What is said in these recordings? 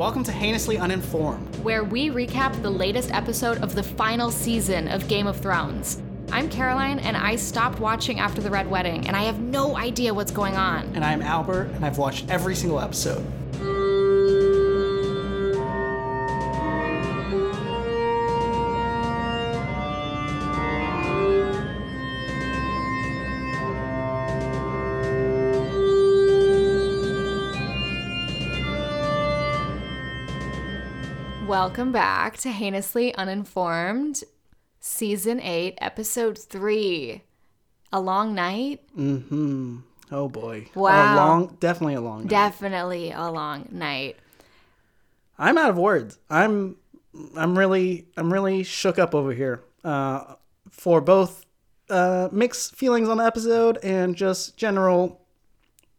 Welcome to Heinously Uninformed. where we recap the latest episode of the final season of Game of Thrones. I'm Caroline, and I stopped watching after the Red Wedding, and I have no idea what's going on. And I'm Albert, and I've watched every single episode. Welcome back to Heinously Uninformed, Season 8, Episode 3. A long night? Mm-hmm. Oh boy. Wow. A long, definitely a long. night. Definitely a long night. I'm out of words. I'm, I'm really, I'm really shook up over here. Uh, for both, uh, mixed feelings on the episode and just general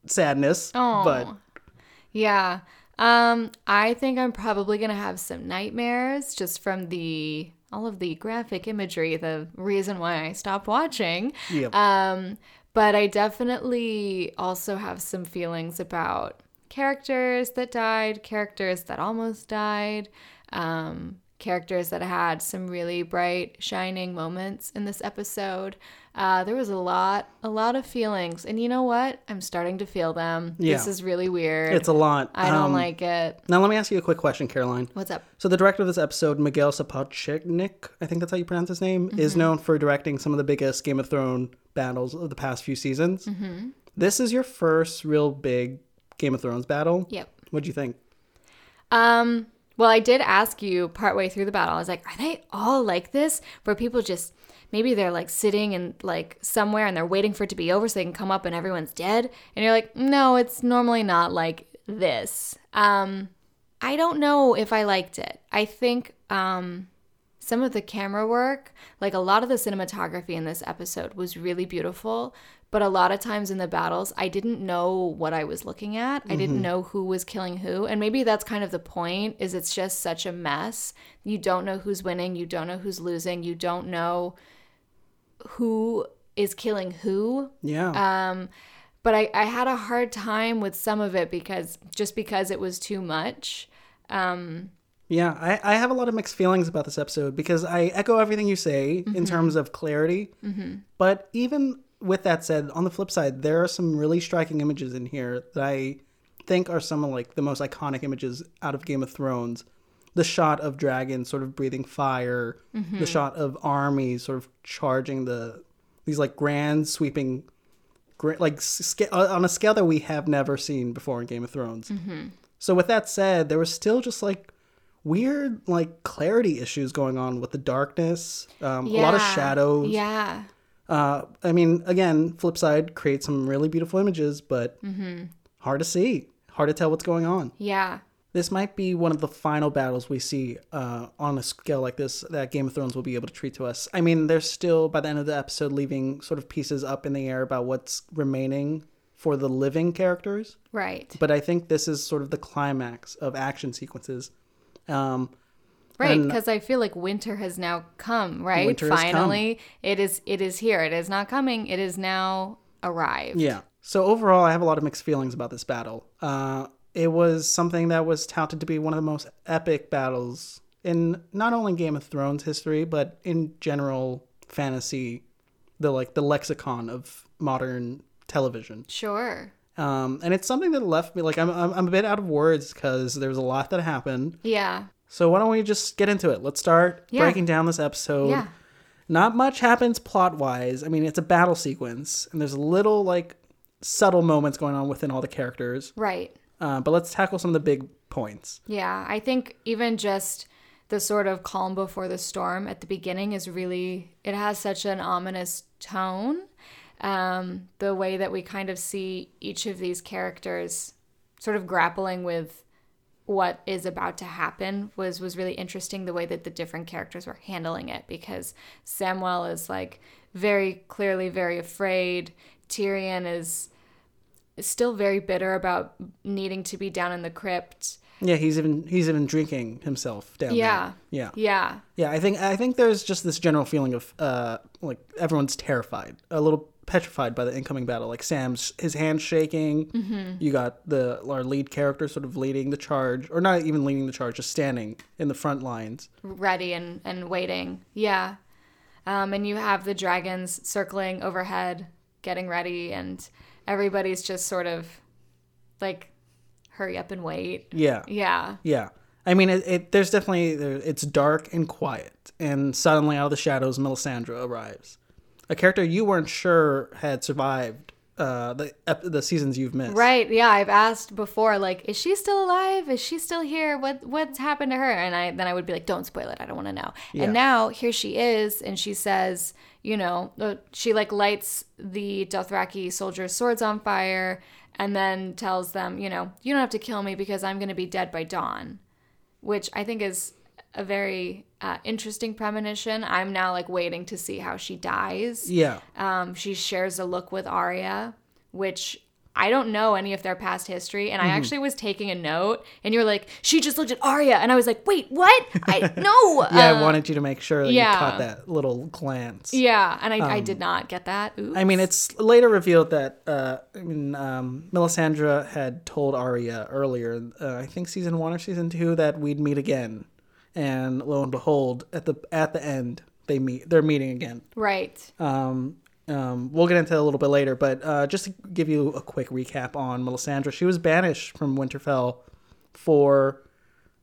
sadness. Oh. But Yeah. Um, I think I'm probably gonna have some nightmares just from the all of the graphic imagery, the reason why I stopped watching. Yep. Um, but I definitely also have some feelings about characters that died, characters that almost died, um, characters that had some really bright, shining moments in this episode. Uh, there was a lot, a lot of feelings, and you know what? I'm starting to feel them. Yeah. This is really weird. it's a lot. I don't Um, like it. Now let me ask you a quick question, Caroline. What's up? So the director of this episode, Miguel Sapochnik, I think that's how you pronounce his name, is known for directing some of the biggest Game of Thrones battles of the past few seasons. This is your first real big Game of Thrones battle. Yep. What'd you think? Um, well, I did ask you partway through the battle. I was like, are they all like this? Where people just maybe they're like sitting and like somewhere and they're waiting for it to be over so they can come up and everyone's dead. And you're like, no, it's normally not like this. Um, I don't know if I liked it. I think um some of the camera work, like a lot of the cinematography in this episode was really beautiful, but a lot of times in the battles, I didn't know what I was looking at. I didn't know who was killing who, and maybe that's kind of the point is it's just such a mess. You don't know who's winning, you don't know who's losing, you don't know who is killing who. Yeah. Um, but I, I had a hard time with some of it because just because it was too much. Um, yeah, I, I have a lot of mixed feelings about this episode because I echo everything you say in terms of clarity. But even with that said, on the flip side, there are some really striking images in here that I think are some of like the most iconic images out of Game of Thrones. The shot of dragons sort of breathing fire, the shot of armies sort of charging the these like grand sweeping like sca- uh, on a scale that we have never seen before in Game of Thrones. So with that said, there was still just like weird like clarity issues going on with the darkness, um, a lot of shadows. Yeah. Uh, I mean, again, flip side, creates some really beautiful images, but Mm-hmm. hard to see, hard to tell what's going on. Yeah. This might be one of the final battles we see uh, on a scale like this that Game of Thrones will be able to treat to us. I mean, they're still by the end of the episode leaving sort of pieces up in the air about what's remaining for the living characters Right. but I think this is sort of the climax of action sequences. Um, Right, because I feel like winter has now come, right? Winter has come. Finally, it is it is here. It is not coming. It is now arrived. yeah. So overall, I have a lot of mixed feelings about this battle. Uh, it was something that was touted to be one of the most epic battles in not only Game of Thrones history, but in general fantasy, the like the lexicon of modern television. Sure. Um, and it's something that left me like I'm I'm, I'm a bit out of words because there's a lot that happened. Yeah. So why don't we just get into it? Let's start Yeah. breaking down this episode. Yeah. Not much happens plot wise. I mean, it's a battle sequence, and there's little like subtle moments going on within all the characters. Right. Uh, but let's tackle some of the big points. Yeah. I think even just the sort of calm before the storm at the beginning is really it has such an ominous tone. Um, the way that we kind of see each of these characters sort of grappling with what is about to happen was was really interesting the way that the different characters were handling it because Samwell is like very clearly very afraid Tyrion is is still very bitter about needing to be down in the crypt. Yeah, he's even he's even drinking himself down Yeah. there. Yeah. Yeah. Yeah, I think I think there's just this general feeling of uh like everyone's terrified, a little petrified by the incoming battle. Like Sam's his hands shaking. Mm-hmm. You got the our lead character sort of leading the charge, or not even leading the charge, just standing in the front lines. ready and, and waiting. Yeah. Um, and you have the dragons circling overhead, getting ready, and everybody's just sort of like, hurry up and wait. Yeah, Yeah. yeah. I mean, it, it there's definitely it's dark and quiet, and suddenly out of the shadows, Melisandre arrives, a character you weren't sure had survived uh, the the seasons you've missed. Right. Yeah. I've asked before, like, is she still alive? Is she still here? What What's happened to her? And I then I would be like, don't spoil it. I don't want to know. Yeah. And now here she is, and she says, you know, uh, she like lights the Dothraki soldiers' swords on fire, and then tells them, you know, you don't have to kill me because I'm going to be dead by dawn, which I think is a very uh, interesting premonition. I'm now like waiting to see how she dies. Yeah. Um, she shares a look with Arya, which I don't know any of their past history. And I actually was taking a note, and you're like, she just looked at Arya, and I was like, wait, what? I no. Yeah, Uh, I wanted you to make sure that yeah. you caught that little glance. yeah, and I, I did not get that. Oops. Um, I mean, it's later revealed that uh, I mean, um, Melisandre had told Arya earlier, uh, I think season one or season two, that we'd meet again, and lo and behold, at the at the end, they meet. They're meeting again. right. Um, um, we'll get into it a little bit later, but uh, just to give you a quick recap on Melisandre, she was banished from Winterfell for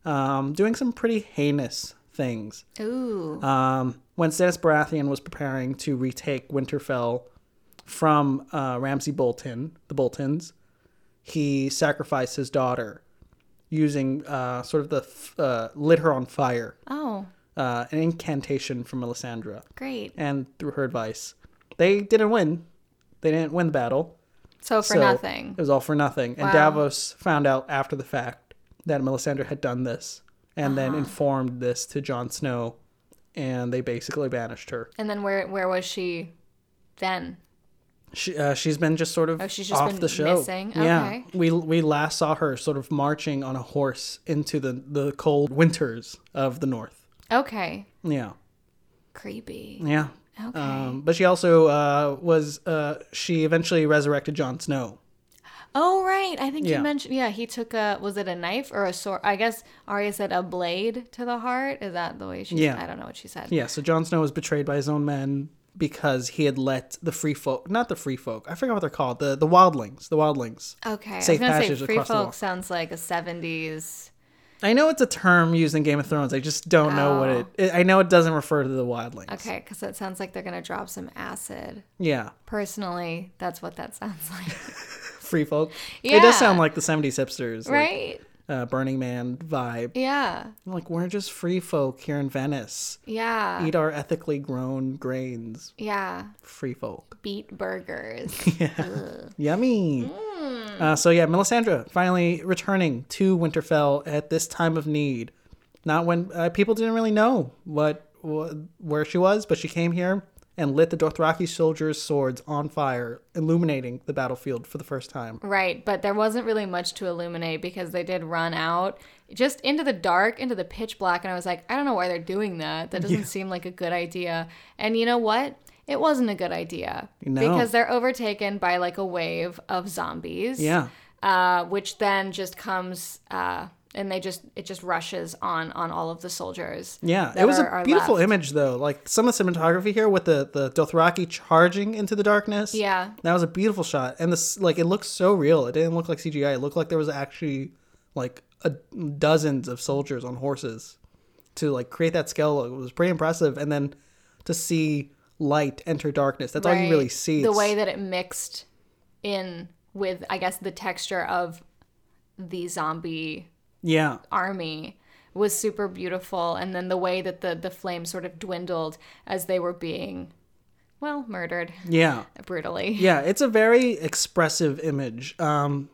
um, doing some pretty heinous things. Ooh. Um, when Stannis Baratheon was preparing to retake Winterfell from uh, Ramsay Bolton, the Boltons, he sacrificed his daughter using uh, sort of the f- uh, lit her on fire, oh, uh, an incantation from Melisandre, great. and through her advice, they didn't win. They didn't win the battle. So for So nothing. It was all for nothing. And Davos found out after the fact that Melisandre had done this, and then Uh-huh. informed this to Jon Snow, and they basically banished her. And then where where was she then? She, uh, she's been just sort of Oh, she's just off been the show. missing? Yeah, Okay. we we last saw her sort of marching on a horse into the the cold winters of the north. Okay. Yeah, Creepy. yeah. Okay. Um, but she also uh, was uh, she eventually resurrected Jon Snow. Oh right, I think Yeah. you mentioned. Yeah, he took a was it a knife or a sword? I guess Arya said a blade to the heart. Is that the way she? Yeah. I don't know what she said. Yeah, so Jon Snow was betrayed by his own men because he had let the free folk, not the free folk, I forgot what they're called, the the wildlings, the wildlings. Okay, Safe I was passage say free across folk sounds like a seventies. I know it's a term used in Game of Thrones. I just don't know what Oh. it, it. I know it doesn't refer to the wildlings. Okay, because it sounds like they're gonna drop some acid. Yeah, Personally, that's what that sounds like. free folk. Yeah. It does sound like the '70s hipsters, like, right? Uh, Burning Man vibe. Yeah. Like we're just free folk here in Venice. Yeah. Eat our ethically grown grains. yeah. Free folk. Beet burgers. yeah. Yummy. Mm. Uh, so yeah, Melisandre finally returning to Winterfell at this time of need. Not when uh, people didn't really know what, what where she was, but she came here and lit the Dothraki soldiers' swords on fire, illuminating the battlefield for the first time. Right, but there wasn't really much to illuminate because they did run out just into the dark, into the pitch black, and I was like, I don't know why they're doing that. That doesn't seem like a good idea. And you know what? It wasn't a good idea No. because they're overtaken by like a wave of zombies. Yeah. Uh, which then just comes uh, and they just it just rushes on on all of the soldiers. Yeah, it was are- a beautiful image though. Like some of the cinematography here with the the Dothraki charging into the darkness. Yeah. that was a beautiful shot, and this like it looks so real. It didn't look like CGI. It looked like there was actually like a, dozens of soldiers on horses to like create that scale. It was pretty impressive, and then to see light enter darkness. That's all you really see. The It's- way that it mixed in with, I guess, the texture of the zombie yeah, army was super beautiful. And then the way that the, the flames sort of dwindled as they were being, well, murdered yeah. brutally. Yeah, it's a very expressive image. Um,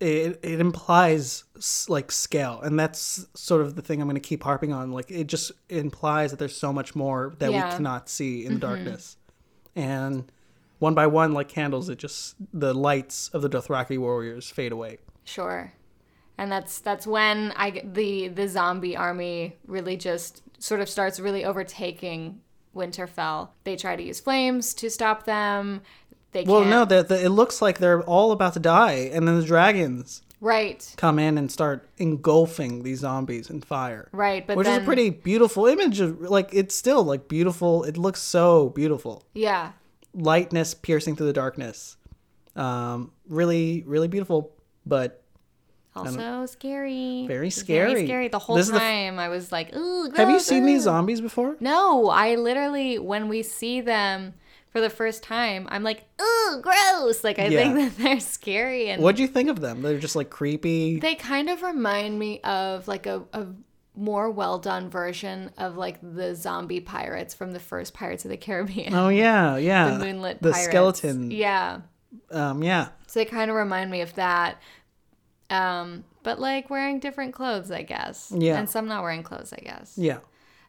it it implies like scale, and that's sort of the thing I'm going to keep harping on. Like it just implies that there's so much more that Yeah. we cannot see in the darkness, and one by one, like candles, it just the lights of the Dothraki warriors fade away. Sure. And that's that's when I the the zombie army really just sort of starts really overtaking Winterfell. They try to use flames to stop them. They Well, can't. no, the, the, it looks like they're all about to die, and then the dragons right, come in and start engulfing these zombies in fire. right. But Which then, is a pretty beautiful image of like it's still like beautiful. It looks so beautiful. yeah, Lightness piercing through the darkness. Um, really, really beautiful, but also scary. Very scary. Very scary. The whole This is the f- time I was like, ooh. have you gross, seen these zombies before? No, I literally when we see them for the first time, I'm like, ooh, gross. Like I Yeah. think that they're scary and What do you think of them? They're just like creepy. They kind of remind me of like a, a more well done version of like the zombie pirates from the first Pirates of the Caribbean. oh yeah, yeah. the moonlit the pirates. skeleton. Yeah. Um, yeah. So they kind of remind me of that. Um, but like wearing different clothes, I guess. Yeah. And some not wearing clothes, I guess. Yeah.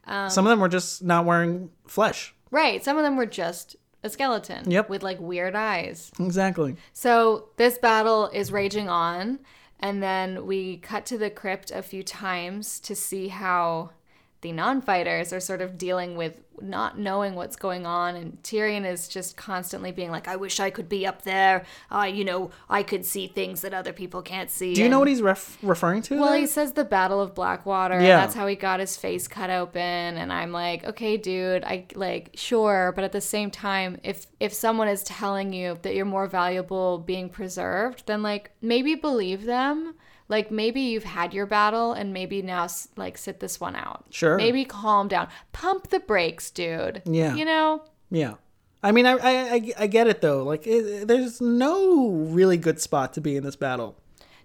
Um, Some of them were just not wearing flesh. Right. Some of them were just a skeleton. Yep. With like weird eyes. Exactly. So this battle is raging on, and then we cut to the crypt a few times to see how the non-fighters are sort of dealing with not knowing what's going on and Tyrion is just constantly being like I wish I could be up there uh, you know I could see things that other people can't see Do you know what he's ref- referring to? well, he says the Battle of Blackwater. Yeah. that's how he got his face cut open. And I'm like, okay, dude, I like sure, but at the same time, if if someone is telling you that you're more valuable being preserved, then like maybe believe them. Like maybe you've had your battle and maybe now like sit this one out. Sure. Maybe calm down. Pump the brakes, dude. Yeah. You know? Yeah. I mean, I, I, I, get it though. Like, it, there's no really good spot to be in this battle.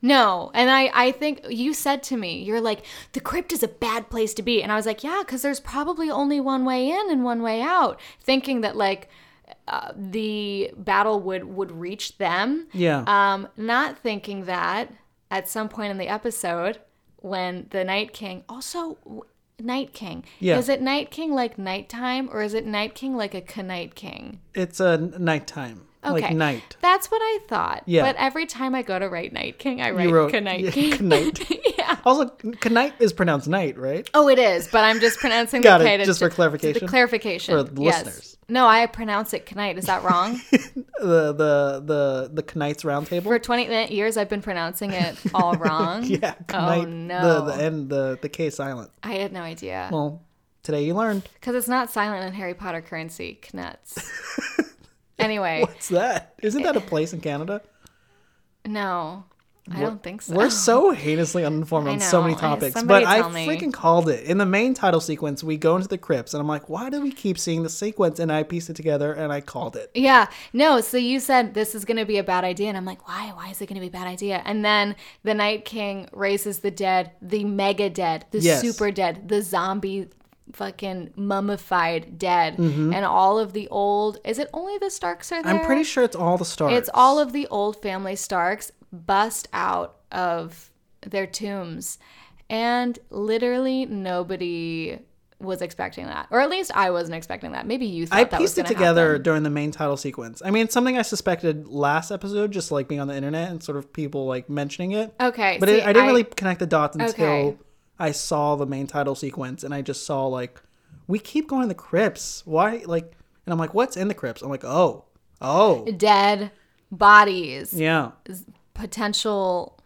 No. And I, I think you said to me, you're like, the crypt is a bad place to be. And I was like, yeah, because there's probably only one way in and one way out. Thinking that, like, uh, the battle would, would reach them. Yeah. Um, not thinking that at some point in the episode, when the Night King, also, Night King, Yeah. is it Night King like nighttime or is it Night King like a Knight King? It's a nighttime. Okay. Like night. That's what I thought. Yeah. But every time I go to write Night King, I write wrote- Knight yeah, King. Knight. yeah. Also, knight is pronounced night, right? Oh, it is, but I'm just pronouncing Got the it, K to- just for clarification? The clarification For the yes. listeners. No, I pronounce it Knight. Is that wrong? The the the the Knights round table. For 20 years, I've been pronouncing it all wrong. yeah. Oh no. The the end the the K silent. I had no idea. Well, today you learned. Because it's not silent in Harry Potter currency. Knuts. anyway, What's that? Isn't that a place in Canada? no, I don't think so. We're so heinously uninformed on so many topics, but I tell me. freaking called it. In the main title sequence, we go into the crypts, and I'm like, why do we keep seeing the sequence? And I pieced it together, and I called it. Yeah, no. So you said this is going to be a bad idea, and I'm like, why? Why is it going to be a bad idea? And then the Night King raises the dead, the mega dead, the Yes. super dead, the zombie fucking mummified dead, and all of the old. Is it only the Starks are there? Mm-hmm. I'm pretty sure it's all the starks It's all of the old family Starks bust out of their tombs, and literally nobody was expecting that, or at least I wasn't expecting that. Maybe you thought I that was pieced it together happen. during the main title sequence. I mean, it's something I suspected last episode, just like being on the internet and sort of people like mentioning it. Okay, But see, it, I didn't really connect the dots until Okay. I saw the main title sequence, and I just saw like, we keep going to the crypts. Why? Like, and I'm like, what's in the crypts? I'm like, oh, oh, dead bodies, yeah, potential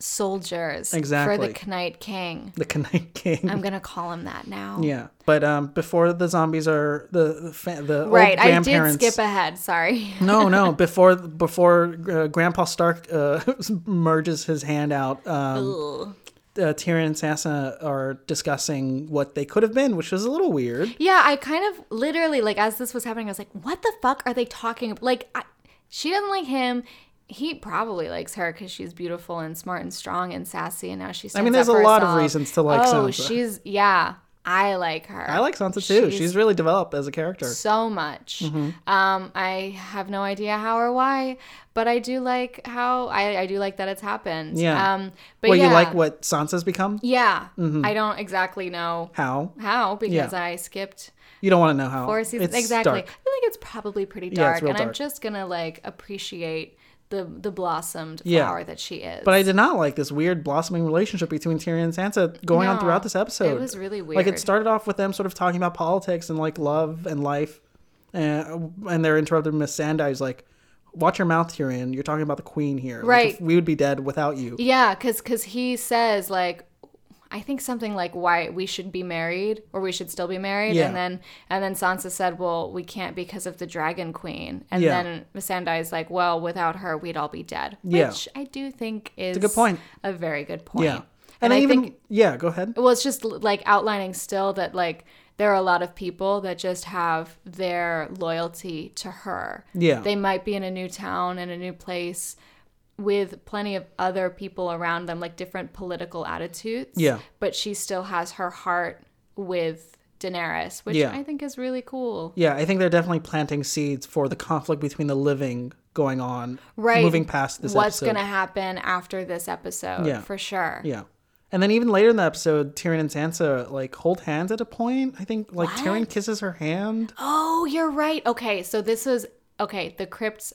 soldiers exactly. for the Knight King. the Knight King. I'm gonna call him that now. yeah, but um, before the zombies are the the, the Right, I did skip ahead. Sorry. no, no. Before before uh, Grandpa Stark uh, merges his hand out, um, uh, Tyrion and Sansa are discussing what they could have been, which was a little weird. Yeah, I kind of literally like as this was happening, I was like, "What the fuck are they talking about?" Like, I, she doesn't like him. He probably likes her because she's beautiful and smart and strong and sassy, and now she's. I mean, there's a lot of reasons to like Oh, Sansa. she's yeah. I like her. I like Sansa too. She's, She's- really developed as a character. so much. Mm-hmm. Um, I have no idea how or why, but I do like how I, I do like that it's happened. Yeah. Um, but well, yeah, you like what Sansa's become? Yeah. I don't exactly know How? how because Yeah. I skipped You don't want to know how. four seasons. It's exactly. dark. I think it's probably pretty dark, Yeah, it's dark, real and I'm just gonna like appreciate the the blossomed Yeah. flower that she is. But I did not like this weird blossoming relationship between Tyrion and Sansa going on throughout this episode. it was really weird. Like it started off with them sort of talking about politics and like love and life, and, and they're interrupted. Missandei's like, "Watch your mouth, Tyrion. You're talking about the Queen here. Like, Right. if we would be dead without you." Yeah, because cause he says like I think something like why we should be married or we should still be married, Yeah. and then and then Sansa said, "Well, we can't because of the Dragon Queen," and Yeah. then Missandei is like, "Well, without her, we'd all be dead," Yeah. which I do think is a good point. a very good point. Yeah. and, And, I even think yeah, go ahead. well, it's just like outlining still that like there are a lot of people that just have their loyalty to her. Yeah. They might be in a new town in a new place with plenty of other people around them, like different political attitudes. Yeah. But she still has her heart with Daenerys, which Yeah. I think is really cool. Yeah, I think they're definitely planting seeds for the conflict between the living going on, Right. Moving past this What's going to happen after this episode, Yeah. for sure. Yeah. And then even later in the episode, Tyrion and Sansa like hold hands at a point. I think like Tyrion kisses her hand. Oh, you're right. Okay, so this was okay. The crypts,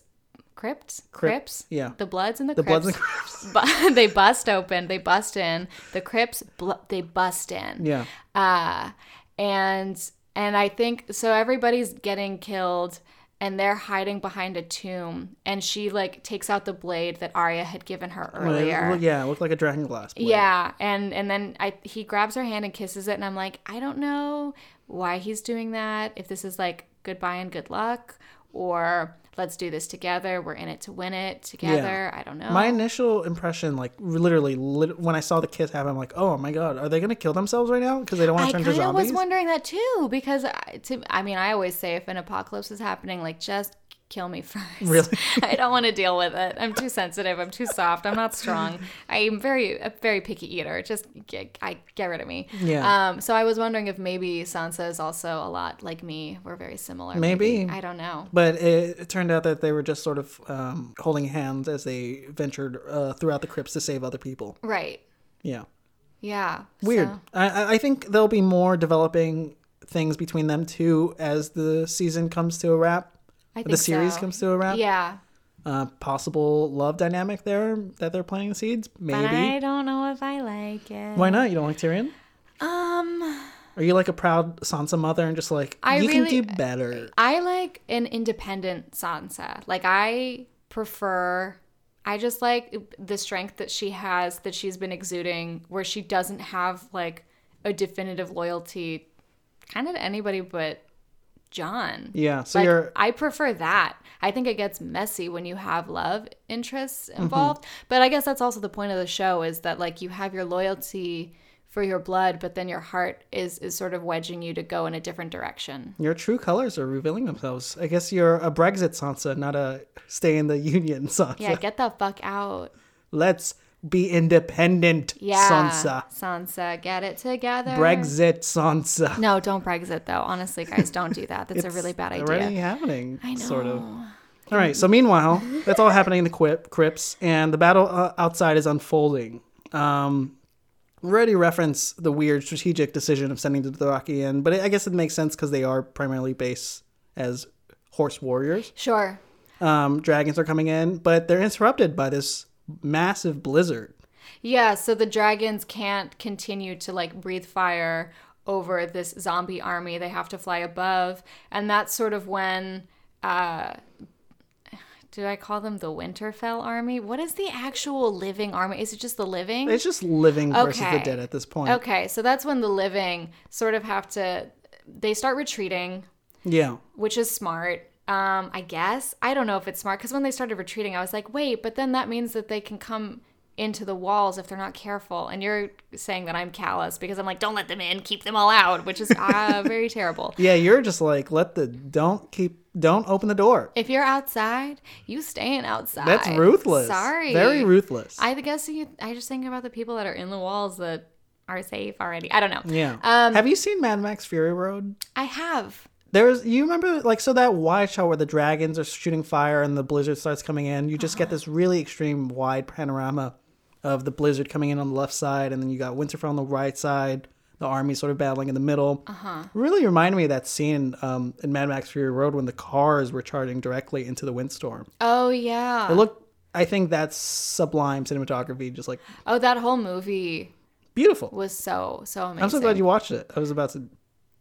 crypts, crypts. yeah. The bloods and the, The crypts. Bloods and Crips. bu- they bust open. They bust in. The crypts. Bl- they bust in. Yeah. Uh, and and I think so. Everybody's getting killed. And they're hiding behind a tomb, and she like takes out the blade that Arya had given her earlier. well, yeah, it looked like a dragon glass. blade. Yeah, and and then I he grabs her hand and kisses it, and I'm like, I don't know why he's doing that. If this is like goodbye and good luck, or let's do this together. We're in it to win it together. I don't know. My initial impression, like literally, lit- when I saw the kiss happen, I'm like, oh my god, are they gonna kill themselves right now because they don't want to turn to zombies? was wondering that too because I, to, I mean I always say if an apocalypse is happening like just kill me first. Really? I don't want to deal with it. I'm too sensitive. I'm too soft. I'm not strong. I'm very a very picky eater. Just get, I get rid of me. Yeah. Um. So I was wondering if maybe Sansa is also a lot like me. We're very similar. Maybe. I don't know. But it, it turned out that they were just sort of um, holding hands as they ventured uh, throughout the crypts to save other people. Right. Yeah. Yeah. Weird. so- I I- I think there'll be more developing things between them two as the season comes to a wrap. I think the series so. comes to a wrap. Yeah. Uh, possible love dynamic there that they're planting the seeds. Maybe. But I don't know if I like it. Why not? You don't like Tyrion? Um. Are you like a proud Sansa mother and just like I you really- can do better? I like an independent Sansa. Like I prefer I just like the strength that she has that she's been exuding where she doesn't have like a definitive loyalty kind of to anybody but Jon. Yeah. So Like, you're I prefer that. I think it gets messy when you have love interests Mm-hmm. involved. But I guess that's also the point of the show is that like you have your loyalty for your blood, but then your heart is is sort of wedging you to go in a different direction. your true colors are revealing themselves. I guess you're a Brexit Sansa, not a stay in the Union Sansa. Yeah, get the fuck out. Let's be independent Yeah. Sansa. Sansa, get it together. Brexit Sansa. No, don't Brexit though. Honestly, guys, don't do that. That's a really bad idea. Already happening. I know. Sort of. All right. So meanwhile, that's all happening in the quip, crypts, and the battle uh, outside is unfolding. Um, we already referenced the weird strategic decision of sending the Dothraki in, but I guess it makes sense because they are primarily based as horse warriors. Sure. Um, dragons are coming in, but they're interrupted by this massive blizzard. Yeah, so the dragons can't continue to like breathe fire over this zombie army. They have to fly above. And that's sort of when uh do I call them the Winterfell army? What is the actual living army? Is it just the living? It's just living versus the dead at this point. Okay, so that's when the living sort of have to they start retreating, Yeah. which is smart. Um, I guess. I don't know if it's smart because when they started retreating, I was like, wait, but then that means that they can come into the walls if they're not careful. And you're saying that I'm callous because I'm like, don't let them in, keep them all out, which is uh, very terrible. Yeah, you're just like let the don't keep don't open the door. If you're outside, you staying outside. That's ruthless. Sorry. Very ruthless. I guess you, I just think about the people that are in the walls that are safe already. I don't know. Yeah. Um, Have you seen Mad Max Fury Road? I have. There's you remember like so that wide shot where the dragons are shooting fire and the blizzard starts coming in. You just get this really extreme wide panorama of the blizzard coming in on the left side, and then you got Winterfell on the right side. The army sort of battling in the middle. Uh-huh. Really reminded me of that scene um, in Mad Max Fury Road when the cars were charging directly into the windstorm. Oh yeah. It looked. I think that's sublime cinematography, just like oh, that whole movie beautiful. was so so amazing. I'm so glad you watched it. I was about to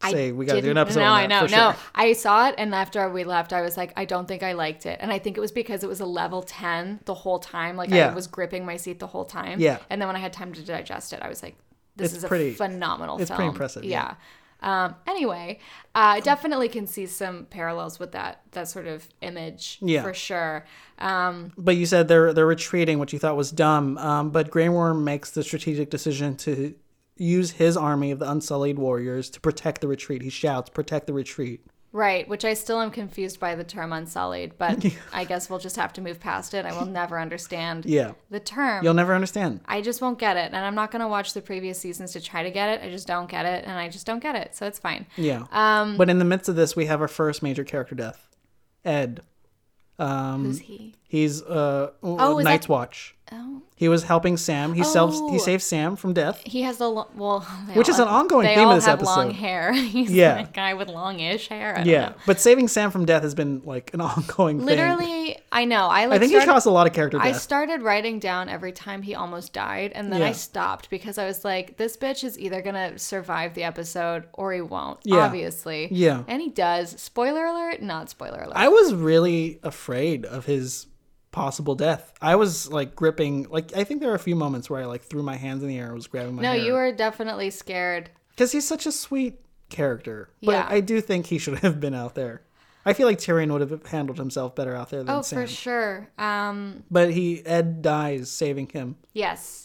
I say we got to do an episode. No, I know. No, sure. I saw it, and after we left, I was like, I don't think I liked it, and I think it was because it was a level ten the whole time. Like Yeah. I was gripping my seat the whole time. Yeah. And then when I had time to digest it, I was like, this It's is a pretty- phenomenal. it's film. pretty impressive, Yeah. Um, anyway, uh, I definitely can see some parallels with that that sort of image Yeah. for sure. Um, But you said they're they're retreating, which you thought was dumb. Um, but Grey Worm makes the strategic decision to use his army of the Unsullied warriors to protect the retreat. He shouts, "Protect the retreat!" right, which I still am confused by the term unsullied, but I guess we'll just have to move past it. I will never understand Yeah, the term. you'll never understand. I just won't get it. And I'm not going to watch the previous seasons to try to get it. I just don't get it. And I just don't get it. So it's fine. Yeah. Um, but in the midst of this, we have our first major character death, Ed. Um, who's he? He's uh, Oh, is Night's that- Watch. Oh, He was helping Sam. He self Oh. he saved Sam from death. he has the, lo- well, Which all is an ongoing they theme of this have long hair. He's Yeah. a guy with longish hair. I don't Yeah, know. but saving Sam from death has been like an ongoing thing. Literally, I know. I like I think started, he caused a lot of character I started writing down every time he almost died, and then I stopped because I was like, "This bitch is either gonna survive the episode or he won't." Yeah. Obviously, Yeah. and he does. Spoiler alert, not spoiler alert. I was really afraid of his possible death. I was like gripping. Like I think there were a few moments where I like threw my hands in the air. and was grabbing my no, hair. you were definitely scared. because he's such a sweet character. But Yeah. I do think he should have been out there. I feel like Tyrion would have handled himself better out there than Oh, Sam. for sure. Um, But he Ed dies saving him. yes.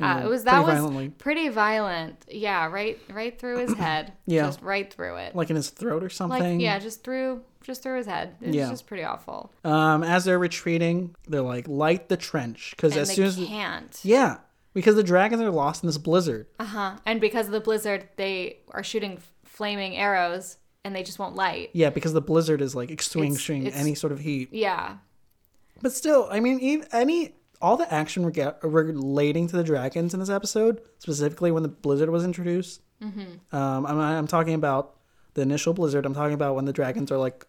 Uh, it was that was violently. pretty violent. Yeah, right, right through his head. Yeah. just right through it. Like in his throat or Like, something. yeah, just through, just through his head. It's Yeah. just pretty awful. Um, as they're retreating, they're like light the trench because as they soon as can't. yeah, because the dragons are lost in this blizzard. Uh huh. And because of the blizzard, they are shooting flaming arrows, and they just won't light. Yeah, because the blizzard is like extinguishing any sort of heat. Yeah. But still, I mean, even, any all the action rega- relating to the dragons in this episode, specifically when the blizzard was introduced. Mm-hmm. Um, I'm, I'm talking about the initial blizzard. I'm talking about when the dragons are like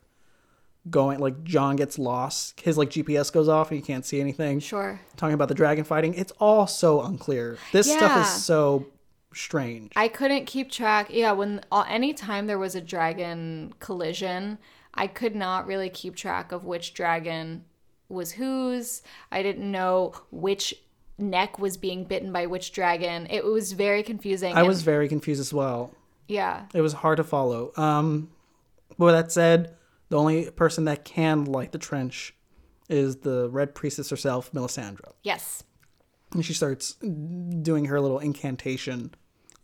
going, like Jon gets lost, his like GPS goes off and you can't see anything. Sure. Talking about the dragon fighting, it's all so unclear. This stuff is so strange. I couldn't keep track. Yeah, when uh, anytime there was a dragon collision, I could not really keep track of which dragon was whose. I didn't know which neck was being bitten by which dragon. It was very confusing. I and- was very confused as well. yeah. It was hard to follow. Um, but with that said, the only person that can light the trench is the Red Priestess herself, Melisandre. Yes. And she starts doing her little incantation.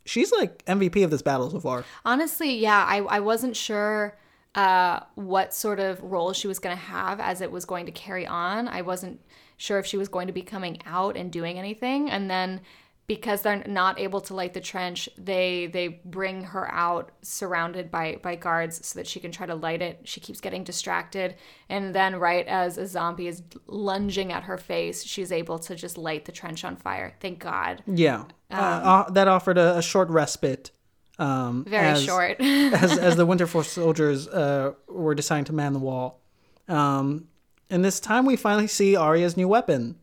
She's like MVP of this battle so far. Honestly, yeah, I, I wasn't sure uh, what sort of role she was going to have as it was going to carry on. I wasn't sure if she was going to be coming out and doing anything. And then because they're not able to light the trench, they they bring her out surrounded by by guards so that she can try to light it. She keeps getting distracted, and then right as a zombie is lunging at her face, she's able to just light the trench on fire. Thank God. Yeah. uh, uh, that offered a, a short respite. Um, Very as- short. as, as the Winterfell soldiers uh, were deciding to man the wall. Um, and this time we finally see Arya's new weapon.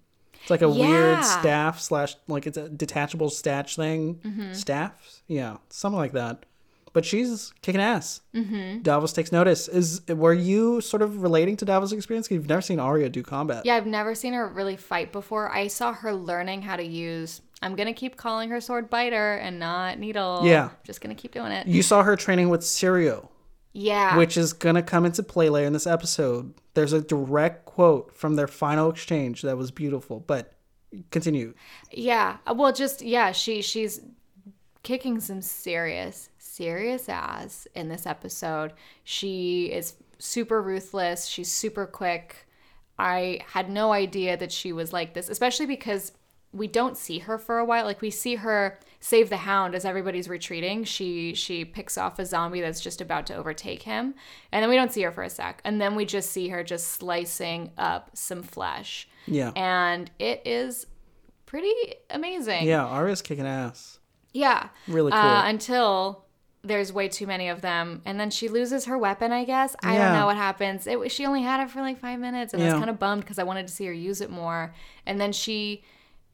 It's like a Yeah. weird staff slash like it's a detachable statch thing. Mm-hmm. Staff, yeah, something like that. But she's kicking ass. Mm-hmm. Davos takes notice. Is were you sort of relating to Davos' experience? you've never seen Arya do combat. Yeah, I've never seen her really fight before. I saw her learning how to use. I'm gonna keep calling her sword biter and not needle. Yeah. just gonna keep doing it. You saw her training with Syrio, Yeah, which is gonna come into play later in this episode. There's a direct quote from their final exchange that was beautiful. But continue. yeah. Well, just yeah. She she's kicking some serious serious ass in this episode. She is super ruthless. She's super quick. I had no idea that she was like this, especially because we don't see her for a while. Like we see her save the hound as everybody's retreating. She she picks off a zombie that's just about to overtake him, and then we don't see her for a sec. And then we just see her just slicing up some flesh, Yeah. and it is pretty amazing. yeah, Arya's kicking ass. Yeah. Really cool. Uh, until there's way too many of them, and then she loses her weapon. I guess I Yeah. don't know what happens. It was- she only had it for like five minutes, and I was kind of bummed because I wanted to see her use it more. And then she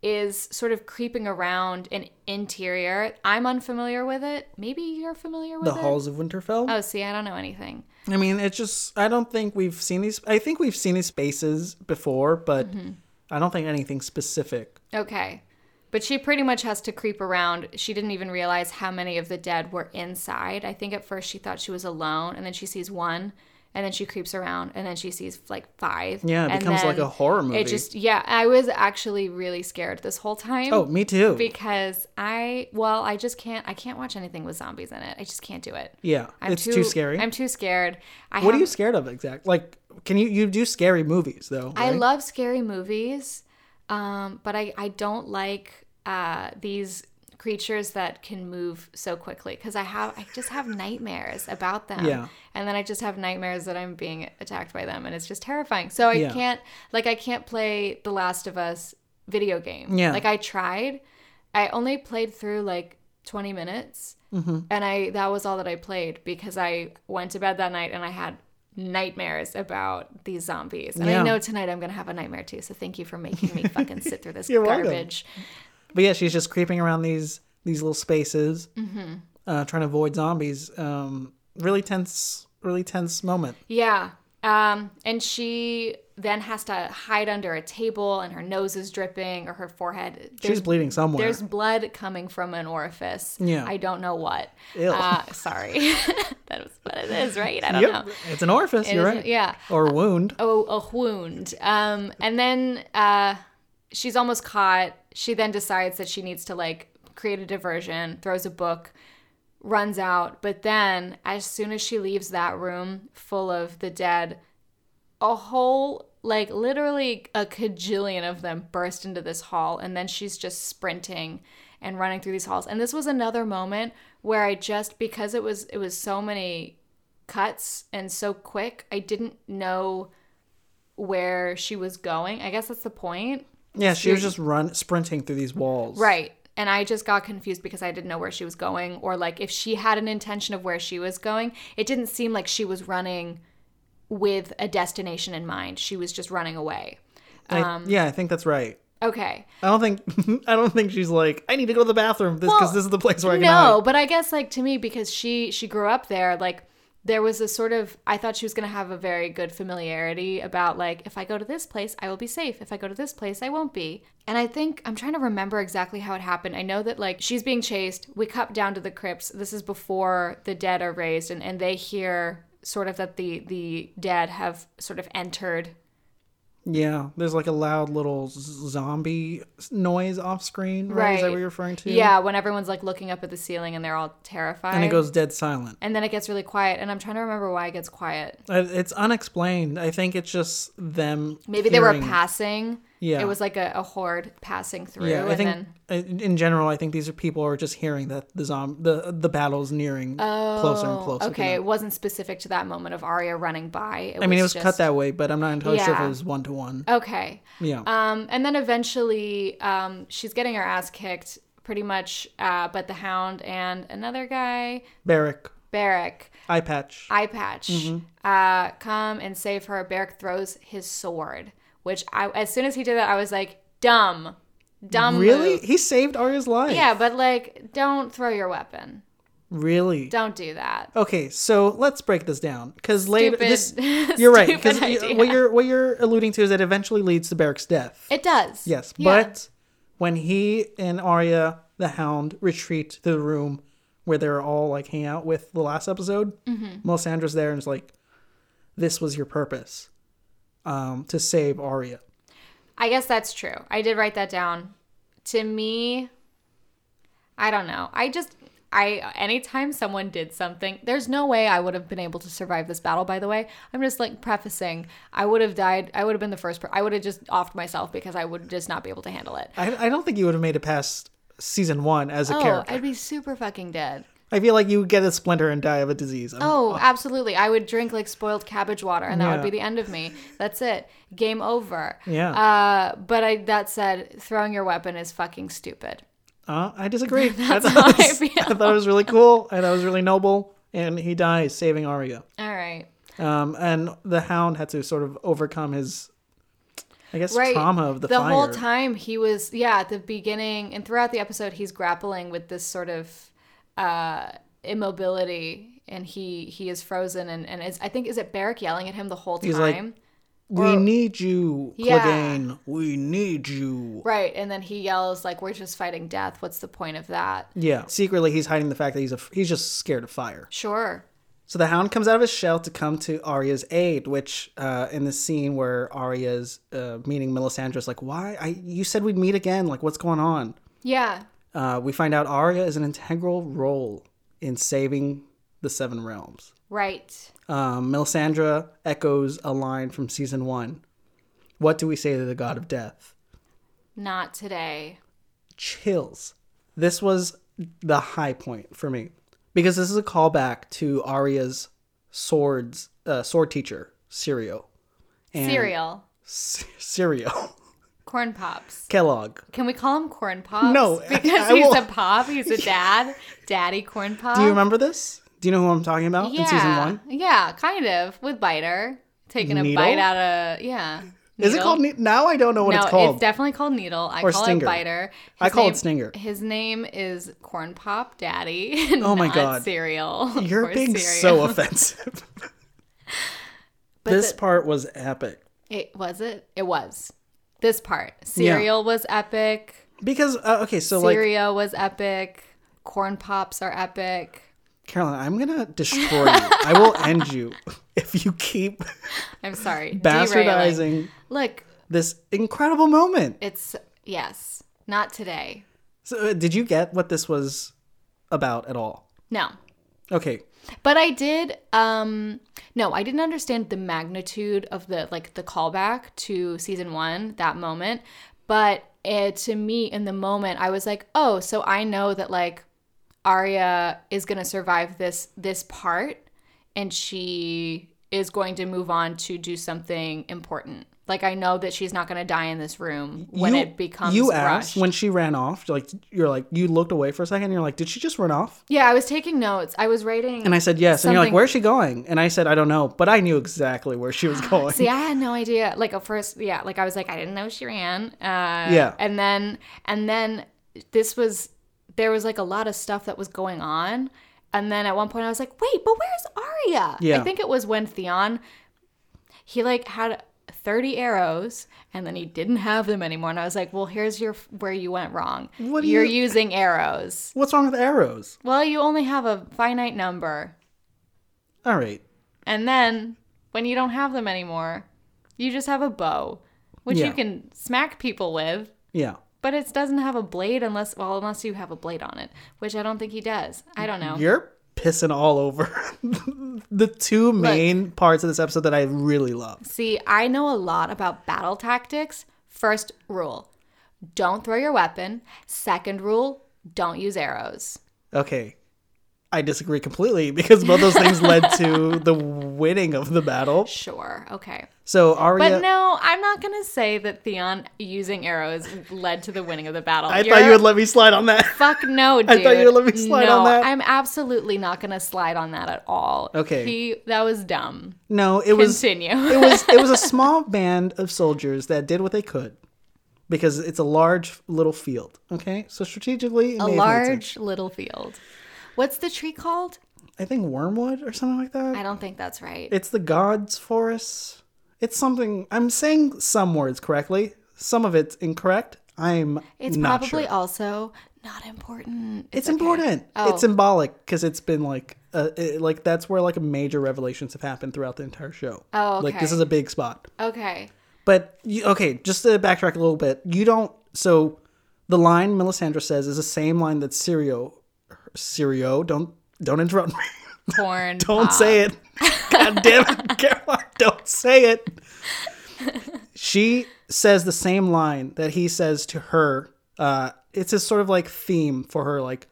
is sort of creeping around an interior. I'm unfamiliar with it. Maybe you're familiar with the it. halls of Winterfell. Oh, see, I don't know anything. I mean, it's just I don't think we've seen these. I think we've seen these spaces before, but Mm-hmm. I don't think anything specific. Okay. But she pretty much has to creep around. She didn't even realize how many of the dead were inside. I think at first she thought she was alone, and then she sees one, and then she creeps around, and then she sees like five. Yeah, it becomes like a horror movie. It just, yeah, I was actually really scared this whole time. Oh, me too. Because I, well, I just can't, I can't watch anything with zombies in it. I just can't do it. yeah, I'm it's too, scary. I'm too scared. I what are you scared of exactly? Like, can you you do scary movies though? I love scary movies, um, but I, I don't like uh, these creatures that can move so quickly because I have I just have nightmares about them. Yeah. And then I just have nightmares that I'm being attacked by them and it's just terrifying. So I Yeah. can't like I can't play The Last of Us video game. Yeah. Like I tried. I only played through like 20 minutes Mm-hmm. and I that was all that I played because I went to bed that night and I had nightmares about these zombies. And Yeah. I know tonight I'm gonna have a nightmare too. So thank you for making me fucking sit through this You're welcome. But yeah, she's just creeping around these these little spaces, Mm-hmm. uh, trying to avoid zombies. Um, really tense, really tense moment. Yeah. Um, and she then has to hide under a table and her nose is dripping or her forehead. She's bleeding somewhere. there's blood coming from an orifice. Yeah. I don't know what. Ew. Uh, sorry. that was what it is, right? I don't Yep, know. it's an orifice. It you're is- right. Yeah. Or a wound. Oh, a wound. Um, and then uh, she's almost caught. She then decides that she needs to like create a diversion, throws a book, runs out. But then, as soon as she leaves that room full of the dead, a whole like literally a cajillion of them burst into this hall, and then she's just sprinting and running through these halls. And this was another moment where I just because it was it was so many cuts and so quick, I didn't know where she was going. I guess that's the point. Yeah, she was just run sprinting through these walls. Right. And I just got confused because I didn't know where she was going or like if she had an intention of where she was going. It didn't seem like she was running with a destination in mind. She was just running away. I- Um, yeah, I think that's right. Okay. I don't think I don't think she's like I need to go to the bathroom because Well, this is the place where I can No, hide. but I guess like to me because she she grew up there like there was a sort of I thought she was going to have a very good familiarity about like if I go to this place I will be safe if I go to this place I won't be. And I think I'm trying to remember exactly how it happened. I know that like she's being chased. We cut down to the crypts. This is before the dead are raised and and they hear sort of that the the dead have sort of entered Yeah, there's like a loud little zombie noise off screen. Right? Is that what you're referring to? Yeah, when everyone's like looking up at the ceiling and they're all terrified. And it goes dead silent. and then it gets really quiet and I'm trying to remember why it gets quiet. It's unexplained. I think it's just them. Maybe they were passing. Yeah. It was like a, a horde passing through. Yeah, I and think then in general, I think these are people who are just hearing that the zom the the battle's nearing closer and closer. Oh, okay, it wasn't specific to that moment of Arya running by. I mean, it was just- cut that way, but I'm not entirely sure if it was one to one. Okay. Yeah. Um, and then eventually, um, she's getting her ass kicked pretty much. Uh, but the Hound and another guy, Beric, Beric, eye patch. eye patch, Mm-hmm. uh, come and save her. Beric throws his sword, which I, as soon as he did that, I was like, dumb, dumb. really? move. He saved Arya's life. Yeah, but like, don't throw your weapon. Really? Don't do that. Okay, so let's break this down because later this you're right because what you're what you're alluding to is that it eventually leads to Beric's death. It does. yes, Yeah. but when he and Arya the Hound retreat to the room where they're all like hanging out with the last episode, Mm-hmm. Melisandre's there and is like, "This was your purpose, um, to save Arya." I guess that's true. I did write that down. To me, I don't know. I just I anytime someone did something, there's no way I would have been able to survive this battle. By the way, I'm just like prefacing. I would have died. I would have been the first. Per- I would have just offed myself because I would just not be able to handle it. I, I don't think you would have made it past season one as a Oh, character. I'd be super fucking dead. I feel like you would get a splinter and die of a disease. I'm- Oh, absolutely. I would drink like spoiled cabbage water, and that Yeah. would be the end of me. That's it. Game over. Yeah. Uh, but I that said, throwing your weapon is fucking stupid. Uh, I disagree. I, That's thought I was, feel. I thought it was really cool. I thought it was really noble. And he dies saving Arya. All right. Um, and the Hound had to sort of overcome his, I guess, Right. trauma of the, the fire. whole time he was yeah at the beginning and throughout the episode he's grappling with this sort of uh immobility and he he is frozen and and is, I think is it Beric yelling at him the whole He's like, time. We Or- need you, Yeah. Clegane. We need you. Right, and then he yells like, "We're just fighting death. What's the point of that?" Yeah. Secretly, he's hiding the fact that he's a, he's just scared of fire. Sure. So the Hound comes out of his shell to come to Arya's aid, which uh, in the scene where Arya's uh, meeting Melisandre's like, "Why? I you said we'd meet again. Like, what's going on?" Yeah. Uh, we find out Arya is an integral role in saving the Seven Realms. Right. Um, Melisandre echoes a line from season one. What do we say to the god of death? Not today. Chills. This was the high point for me because this is a callback to Arya's swords uh, sword teacher, Syrio. And- Syrio. Corn pops. Kellogg. Can we call him corn pops? No, because I he's will- a pop. He's a dad. Daddy corn pop. Do you remember this? Do you know who I'm talking about Yeah. in season one? Yeah, kind of with biter taking a bite out of yeah. Is it called? Ne- now I don't know what no, it's called. It's definitely called needle. I Or call stinger. it biter. I His call it name- stinger. His name is corn pop daddy. Oh my God. cereal. You're being cereal. so offensive. This the- part was epic It was it. It was this part. Cereal was epic. because uh, okay, so like Cereal was epic. Corn pops are epic. Caroline, I'm gonna destroy you. I will end you if you keep I'm sorry. derailing. bastardizing Look, this incredible moment. it's yes. Not today. So, uh, did you get what this was about at all? No. Okay, But I did um no, I didn't understand the magnitude of the like the callback to season 1 that moment, but it to me in the moment I was like, "Oh, so I know that like Arya is going to survive this this part and she is going to move on to do something important." Like I know that she's not going to die in this room when you, it becomes you rushed. asked when she ran off. Like you're like you looked away for a second. and You're like, did she just run off? yeah, I was taking notes. I was writing And I said yes. And you're like, where's she going? And I said I don't know, but I knew exactly where she was going. See, I had no idea. Like at first, yeah, like I was like, I didn't know she ran. Uh, Yeah. And then, and then this was, there was like a lot of stuff that was going on. And then at one point I was like, wait, but where's Arya? Yeah. I think it was when Theon, he like had 30 arrows and then he didn't have them anymore. And I was like, well, here's your, where you went wrong. What You're you- using arrows. What's wrong with arrows? Well, you only have a finite number. All right. And then when you don't have them anymore, you just have a bow, which Yeah. you can smack people with, Yeah. but it doesn't have a blade unless well, unless you have a blade on it, which I don't think he does. I don't know. You're pissing all over the two main parts of this episode that I really love. See, I know a lot about battle tactics. First rule, don't throw your weapon. Second rule, don't use arrows. Okay. I disagree completely because both those things led to the winning of the battle. Sure, okay. So Arya But no, I'm not going to say that Theon using arrows led to the winning of the battle. I thought you would let me slide on that. Fuck no, dude. I thought you would let me slide no, on that. I'm absolutely not gonna slide on that at all. Okay. He that was dumb. No, it was Continue. it was it was a small band of soldiers that did what they could because it's a large little field. Okay, so strategically, it a may have made large little field. What's the tree called? I think wormwood or something like that. I don't think that's right. It's the gods' forest. It's something. I'm saying some words correctly. Some of it's incorrect. I'm It's probably sure. also not important. It's okay. important. Oh. It's symbolic because it's been like, uh, it- like that's where like major revelations have happened throughout the entire show. Oh, Like this is a big spot. Okay. But you, okay, just to backtrack a little bit, you don't. So the line Melisandre says is the same line that Syrio Syrio. Don't don't interrupt me. Porn. Don't pop. say it. God damn it, Caroline. Don't say it. She says the same line that he says to her. Uh, it's a sort of like theme for her. Like,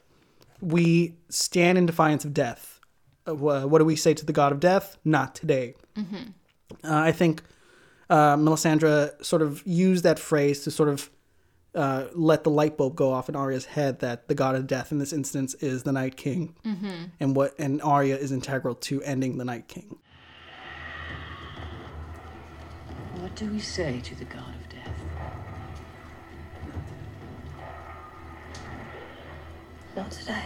we stand in defiance of death. Uh, what do we say to the god of death? Not today. Uh, I think uh, Melisandre sort of used that phrase to sort of uh, let the light bulb go off in Arya's head that the god of death in this instance is the Night King, and what and Arya is integral to ending the Night King. What do we say to the god of death? Not today.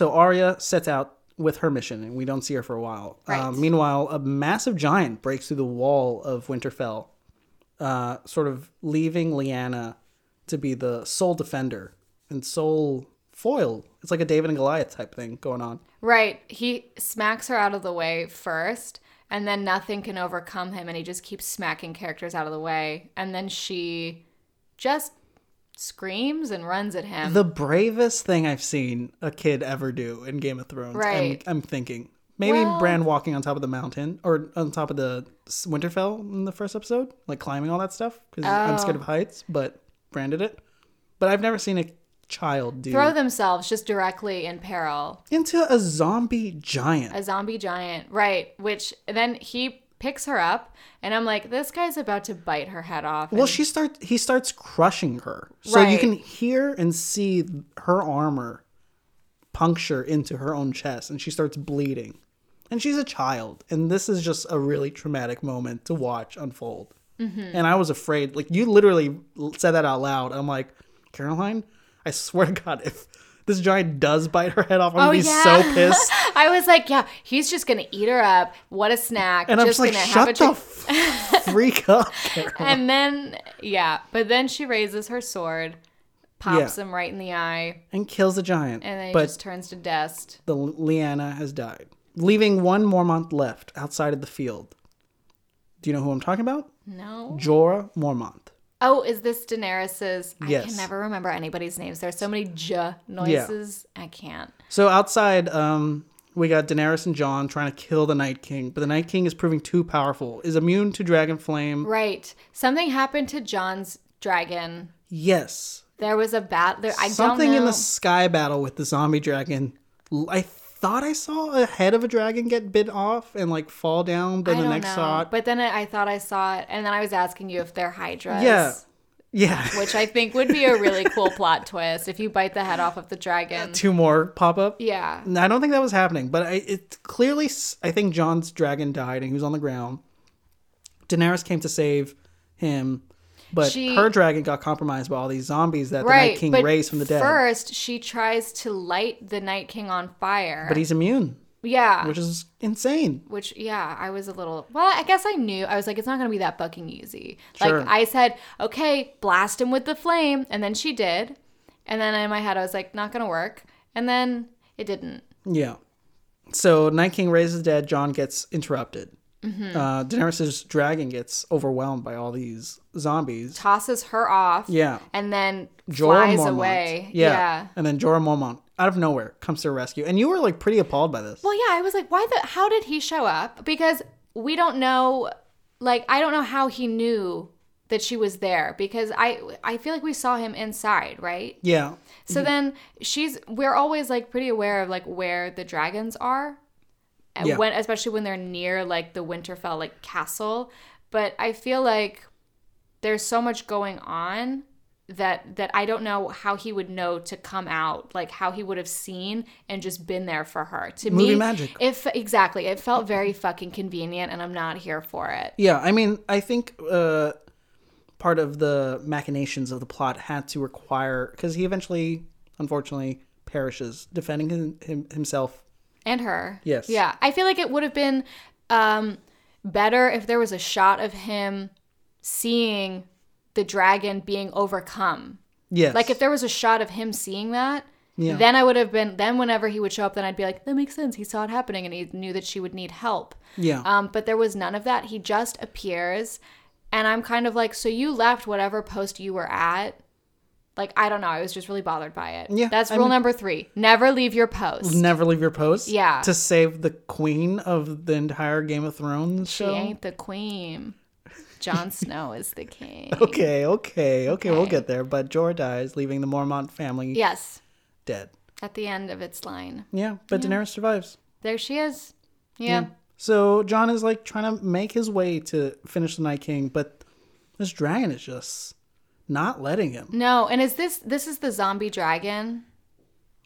So Arya sets out with her mission, and we don't see her for a while. Right. Um, meanwhile, a massive giant breaks through the wall of Winterfell, uh, sort of leaving Lyanna to be the sole defender and sole foil. It's like a David and Goliath type thing going on. Right. He smacks her out of the way first, and then nothing can overcome him, and he just keeps smacking characters out of the way. And then she just screams and runs at him. The bravest thing I've seen a kid ever do in Game of Thrones. Right. I'm, I'm thinking. Maybe Well- Bran walking on top of the mountain or on top of the Winterfell in the first episode, like climbing all that stuff because I'm scared Oh. of heights, but Bran did it. But I've never seen a child do Throw themselves just directly in peril. into a zombie giant. A zombie giant. Right. Which then he picks her up, and I'm like, this guy's about to bite her head off. well, she starts. He starts crushing her, so you can hear and see her armor puncture into her own chest, and she starts bleeding. And she's a child, and this is just a really traumatic moment to watch unfold. Mm-hmm. And I was afraid. Like you literally said that out loud. I'm like, Caroline, I swear to God, if this giant does bite her head off, I'm oh, gonna Oh, be yeah. so pissed. I was like, yeah, he's just gonna eat her up. What a snack. And I'm just just like, gonna have a shut the f- freak up, Caroline. And then, yeah, but then she raises her sword, pops Yeah. him right in the eye, and kills the giant. and then he but just turns to dust. the Lyanna has died, leaving one Mormont left outside of the field. Do you know who I'm talking about? No. Jorah Mormont. Oh, is this Daenerys's? I can never remember anybody's names. There's so many j noises. I can't. So outside, um, we got Daenerys and Jon trying to kill the Night King, but the Night King is proving too powerful. Is immune to dragon flame. Right. Something happened to Jon's dragon. Yes. There was a bat. There, I Something don't know. in the sky battle with the zombie dragon. I thought I saw a head of a dragon get bit off and like fall down, but I the don't next know. shot. But then I, I thought I saw it, and then I was asking you if they're hydras. Yeah. Yeah. Which I think would be a really cool plot twist if you bite the head off of the dragon. Two more pop up. Yeah. I don't think that was happening, but I, it clearly, I think Jon's dragon died and he was on the ground. Daenerys came to save him, but She- her dragon got compromised by all these zombies that the Night King raised from the dead. First, she tries to light the Night King on fire. but he's immune, yeah. which is insane. Which, yeah, I was a little. Well, I guess I knew. I was like, it's not going to be that fucking easy. Sure. Like, I said, okay, blast him with the flame. And then she did. And then in my head, I was like, not going to work. And then it didn't. Yeah. So Night King raises dead. Jon gets interrupted. Mm-hmm. Uh, Daenerys' dragon gets overwhelmed by all these zombies. Tosses her off. Yeah. And then Jorah flies Mormont. away. Yeah. yeah. And then Jorah Mormont, out of nowhere, comes to her rescue. And you were like pretty appalled by this. Well, yeah, I was like, why the? How did he show up? Because we don't know. Like, I don't know how he knew that she was there because I I feel like we saw him inside, right? yeah. So then she's we're always like pretty aware of like where the dragons are. And Yeah. when especially when they're near like the Winterfell like castle, but I feel like there's so much going on that that I don't know how he would know to come out, like how he would have seen and just been there for her. To Movie me, magic. If exactly, it felt very fucking convenient, and I'm not here for it. Yeah, I mean, I think uh, part of the machinations of the plot had to require because he eventually, unfortunately, perishes defending him, him, himself. And her. Yes. Yeah. I feel like it would have been um, better if there was a shot of him seeing the dragon being overcome. Yes, Like if there was a shot of him seeing that Yeah. Then I would have been. Then whenever he would show up, then I'd be like, that makes sense. He saw it happening, and he knew that she would need help. Yeah. Um, but there was none of that. He just appears, and I'm kind of like, so you left whatever post you were at. Like I don't know. I was just really bothered by it. Yeah, That's I rule mean- number three. Never leave your post. Never leave your post. Yeah. To save the queen of the entire Game of Thrones she show. ain't the queen. Jon Snow is the king. Okay, okay, okay, we'll get there. But Jorah dies, leaving the Mormont family Yes. dead. At the end of its line. Yeah, but Daenerys survives. There she is. Yeah. So Jon is like trying to make his way to finish the Night King, but this dragon is just not letting him. No, and is this this is the zombie dragon?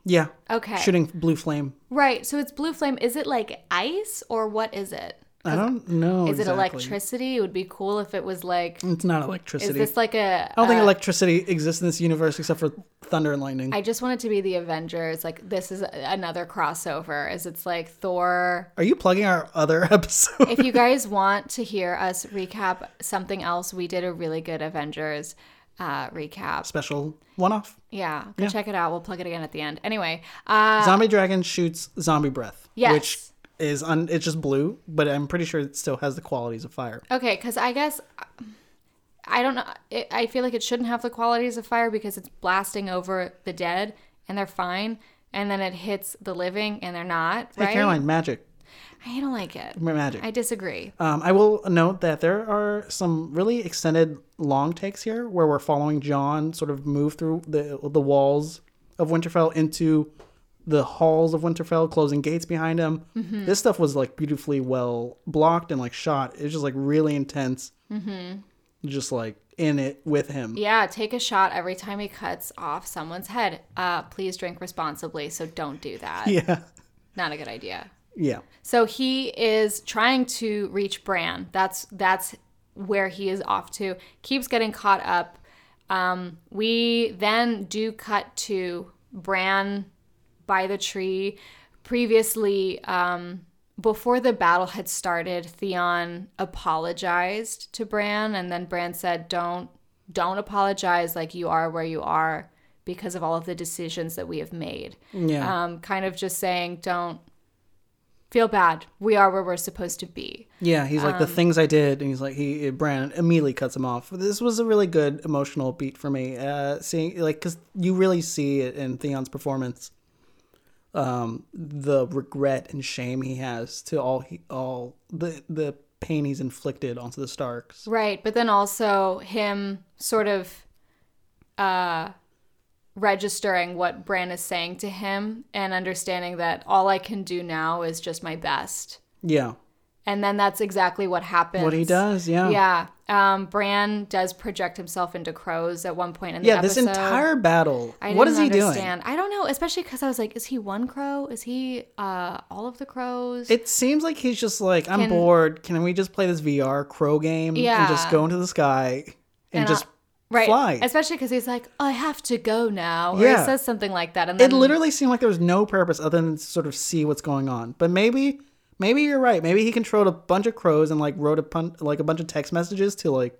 Yeah. Okay. Shooting blue flame. Right. So it's blue flame. Is it like ice or what is it? I don't know. Is it electricity? It would be cool if it was like It's not electricity. is this like a I don't think electricity exists in this universe except for thunder and lightning. I just want it to be the Avengers. Like this is another crossover. Is it's like Thor. Are you plugging our other episode? If you guys want to hear us recap something else, we did a really good Avengers uh, recap. Special one off. Yeah, go check it out. We'll plug it again at the end. Anyway, uh, Zombie dragon shoots zombie breath. Yes. Which is un- it's just blue, but I'm pretty sure it still has the qualities of fire. Okay, because I guess I don't know. It, I feel like it shouldn't have the qualities of fire because it's blasting over the dead and they're fine, and then it hits the living and they're not. Hey Right? Caroline, magic. I don't like it. Magic. I disagree. Um, I will note that there are some really extended long takes here where we're following Jon sort of move through the the walls of Winterfell into the halls of Winterfell, closing gates behind him. Mm-hmm. This stuff was like beautifully well blocked and like shot. It's just like really intense. Mm-hmm. Just like in it with him. Yeah, take a shot every time he cuts off someone's head. Uh, please drink responsibly, so don't do that. Yeah. Not a good idea. Yeah. So he is trying to reach Bran. That's that's where he is off to. Keeps getting caught up. Um, we then do cut to Bran by the tree. Previously, um, before the battle had started, Theon apologized to Bran, and then Bran said, "Don't don't apologize. Like you are where you are because of all of the decisions that we have made." Yeah. Um, kind of just saying, "Don't." Feel bad. We are where we're supposed to be. Yeah, he's Um, like the things I did, and he's like he Brandon immediately cuts him off. This was a really good emotional beat for me. Uh, seeing like because you really see it in Theon's performance, um, the regret and shame he has to all he all the the pain he's inflicted onto the Starks. Right, but then also him sort of uh registering what Bran is saying to him and understanding that all I can do now is just my best. Yeah, And then that's exactly what happens. what he does. Yeah, Yeah. Um Bran does project himself into crows at one point in the yeah. episode. This entire battle. I what is he understand. I don't know, especially because I was like, is he one crow? Is he uh all of the crows? It seems like he's just like I'm Can- bored. Can we just play this VR crow game and just go into the sky and, And just right. fly? Especially because he's like, I have to go now. Or Yeah. he says something like that. And then it literally seemed like there was no purpose other than to sort of see what's going on. But maybe, maybe you're right. Maybe he controlled a bunch of crows and like wrote a pun- like a bunch of text messages to like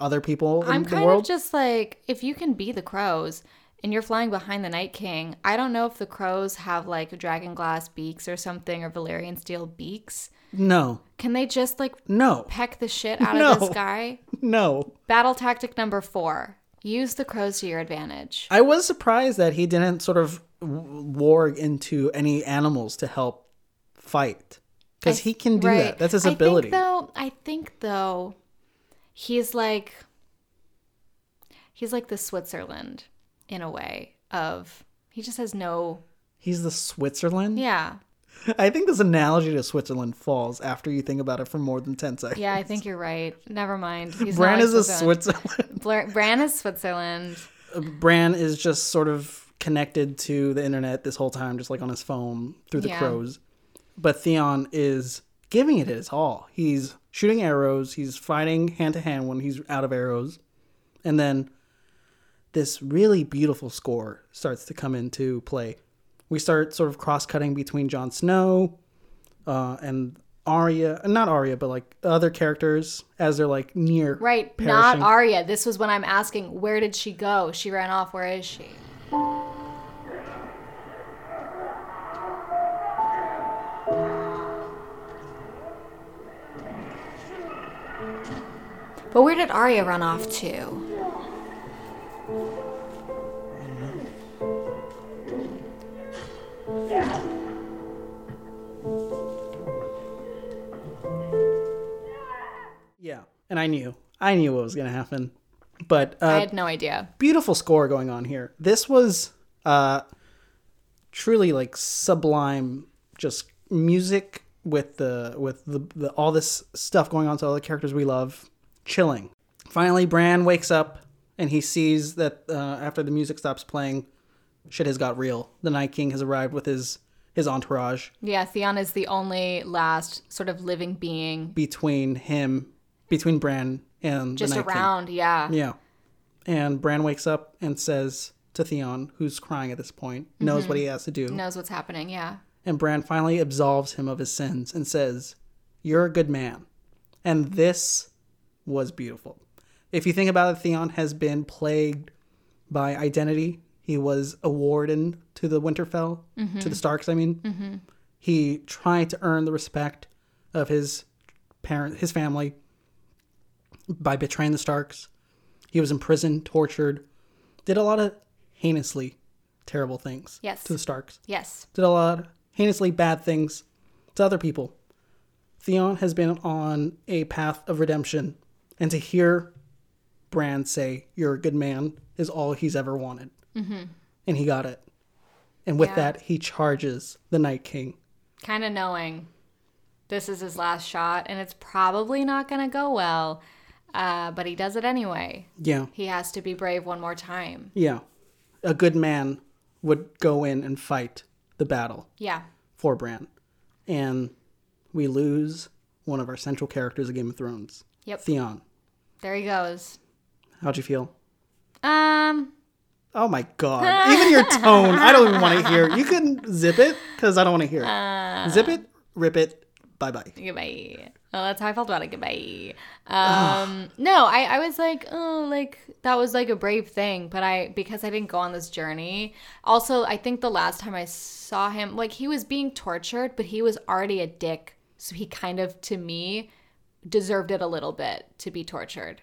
other people in I'm the kind world. of just like, if you can be the crows and you're flying behind the Night King, I don't know if the crows have like dragon glass beaks or something or Valyrian steel beaks. no, Can they just like no, peck the shit out No. of this guy? no. Battle tactic number four use the crows to your advantage. I was surprised that he didn't sort of warg into any animals to help fight because he can do that. That's his I ability. Think, though, I think though, he's like he's like the Switzerland in a way of he just has no He's the Switzerland. yeah I think this analogy to Switzerland falls after you think about it for more than ten seconds. yeah I think you're right. Never mind. He's Bran is a Switzerland. Switzerland. Bran is Switzerland. Uh, Bran is just sort of connected to the internet this whole time, just like on his phone through the Yeah. crows. But Theon is giving it his all. He's shooting arrows, he's fighting hand to hand when he's out of arrows. And then this really beautiful score starts to come into play. We start sort of cross cutting between Jon Snow uh, and Arya, not Arya, but like other characters as they're like near. Right, perishing. not Arya. This was when I'm asking, where did she go? She ran off. Where is she? But where did Arya run off to? Yeah, and I knew, I knew what was gonna happen. But uh, I had no idea. beautiful score going on here. This was uh truly like sublime just music with the with the, the all this stuff going on to all the characters we love. Chilling. Finally Bran wakes up and he sees that uh, after the music stops playing, shit has got real. The Night King has arrived with his his entourage Yeah, Theon is the only last sort of living being between him between Bran and just the Night King. around. Yeah. Yeah. And Bran wakes up and says to Theon, who's crying at this point, knows what he has to do. Knows what's happening. Yeah. And Bran finally absolves him of his sins and says, You're a good man. And this was beautiful. If you think about it, Theon has been plagued by identity. He was a warden to the Winterfell, to the mm-hmm. Starks, I mean. Mm-hmm. He tried to earn the respect of his parent, his family, by betraying the Starks. He was imprisoned, tortured, did a lot of heinously terrible things Yes. to the Starks Yes. did a lot of heinously bad things to other people. Theon has been on a path of redemption, and to hear Bran say, You're a good man, is all he's ever wanted. Mm-hmm. And he got it. And with Yeah. that, he charges the Night King. Kind of knowing this is his last shot and it's probably not going to go well. Uh, but he does it anyway. Yeah, He has to be brave one more time. yeah. A good man would go in and fight the battle Yeah. for Bran. And we lose one of our central characters of Game of Thrones, Yep. Theon. There he goes. How'd you feel? Um, Oh my god. Even your tone, I don't even want to hear. You can zip it because I don't want to hear it. zip it, rip it, bye bye. goodbye. Well, that's how I felt about it. Goodbye. Um, no, I, I was like, oh, like that was like a brave thing, but I because I didn't go on this journey. Also, I think the last time I saw him, like he was being tortured, but he was already a dick, so he kind of, to me, deserved it a little bit to be tortured.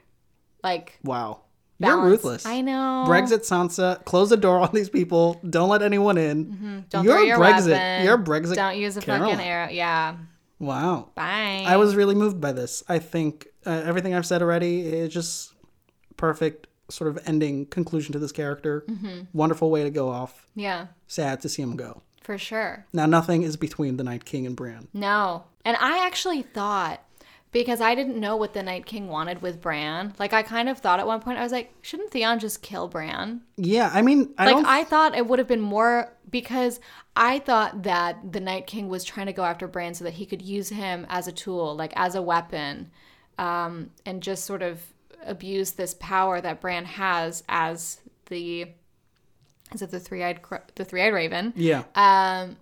Like Wow. You're ruthless. I know. Brexit Sansa, close the door on these people. Don't let anyone in. Don't You're throw your Brexit. weapon. You're Brexit. Don't use a Caroline. fucking arrow. Yeah. Wow. Bye. I was really moved by this. I think uh, everything I've said already is just perfect sort of ending conclusion to this character. Mm-hmm. Wonderful way to go off. Yeah, Sad to see him go. for sure. Now nothing is between the Night King and Bran. No. And I actually thought because I didn't know what the Night King wanted with Bran. Like I kind of thought at one point I was like, shouldn't Theon just kill Bran? Yeah, I mean, I Like don't. I thought it would have been more because I thought that the Night King was trying to go after Bran so that he could use him as a tool, like as a weapon, um, and just sort of abuse this power that Bran has as the is it the three eyed the three eyed raven? yeah. um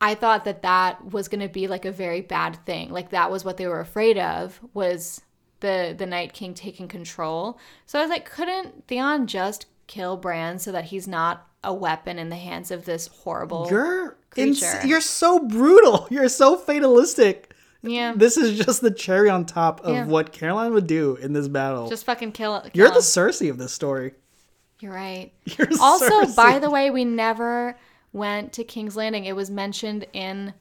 i thought that that was going to be like a very bad thing like that was what they were afraid of was the the night king taking control so i was like couldn't theon just kill bran so that he's not a weapon in the hands of this horrible You're ins- creature. you're so brutal. You're so fatalistic. yeah This is just the cherry on top of Yeah. what Caroline would do in this battle. just fucking kill it you're the. Cersei of this story. you're right You're also Cersei. by the way we never went to king's landing it was mentioned in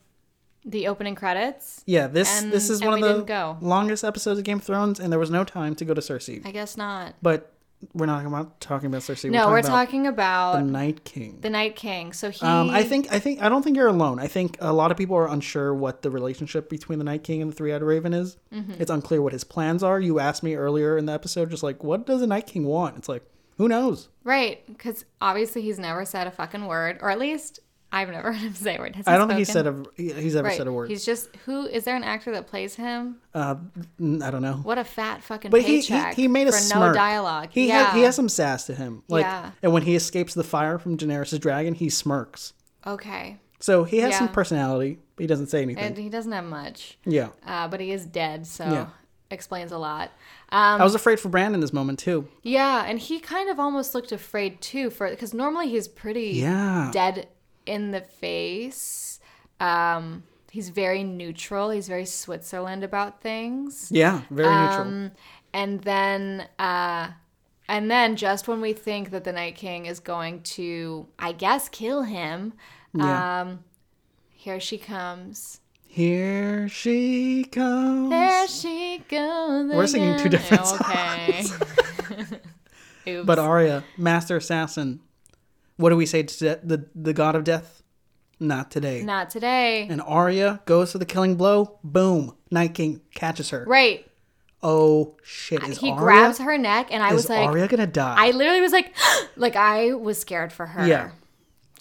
the opening credits yeah, this and- this is one of the longest episodes of Game of Thrones, and there was no time to go to Cersei. i guess not But we're not about talking about Cersei. no we're about talking about the Night King. the Night King. So he, Um, I think I think I don't think you're alone. I think a lot of people are unsure what the relationship between the Night King and the Three Eyed Raven is. Mm-hmm. It's unclear what his plans are. You asked me earlier in the episode, just like, what does the Night King want? It's like, who knows? right because obviously he's never said a fucking word, or at least I've never heard him say a word. Has I don't think he said a he- he's ever Right. said a word. He's just who is there an actor that plays him? Uh, I don't know. What a fat fucking But he, he he made a for smirk. no dialogue. He yeah. had, he has some sass to him. Like, Yeah. and when he escapes the fire from Daenerys' dragon, he smirks. okay, So he has some personality, but he doesn't say anything. and he doesn't have much, yeah, uh, but he is dead, so Yeah. Explains a lot. Um, I was afraid for Brandon this moment too. yeah, and he kind of almost looked afraid too, for because normally he's pretty Yeah. dead in the face. Um, he's very neutral. He's very Switzerland about things. Yeah, very neutral. Um, and then uh and then just when we think that the Night King is going to I guess kill him, Yeah. um here she comes. Here she comes. There she goes. We're singing two different Okay. Oops. But Arya, master assassin, what do we say to de- the the god of death? Not today. not today. And Arya goes for the killing blow. Boom. Night King catches her. Right. Oh shit! Is he Arya, grabs her neck and I was like Arya gonna die? I literally was like like I was scared for her. Yeah.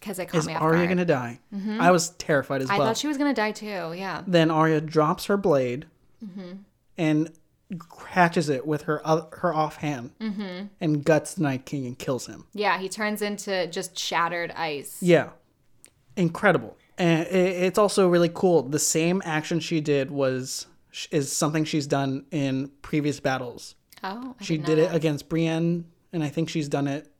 Because it caught is me off Arya guard. gonna die? I was terrified as I well. thought she was gonna die too. Yeah. Then Arya drops her blade Mm-hmm. and catches it with her oth- her offhand Mm-hmm. and guts the Night King and kills him. Yeah. He turns into just shattered ice. Yeah, incredible. And it's also really cool. The same action she did was is something she's done in previous battles. Oh. I She know it against Brienne, and I think she's done it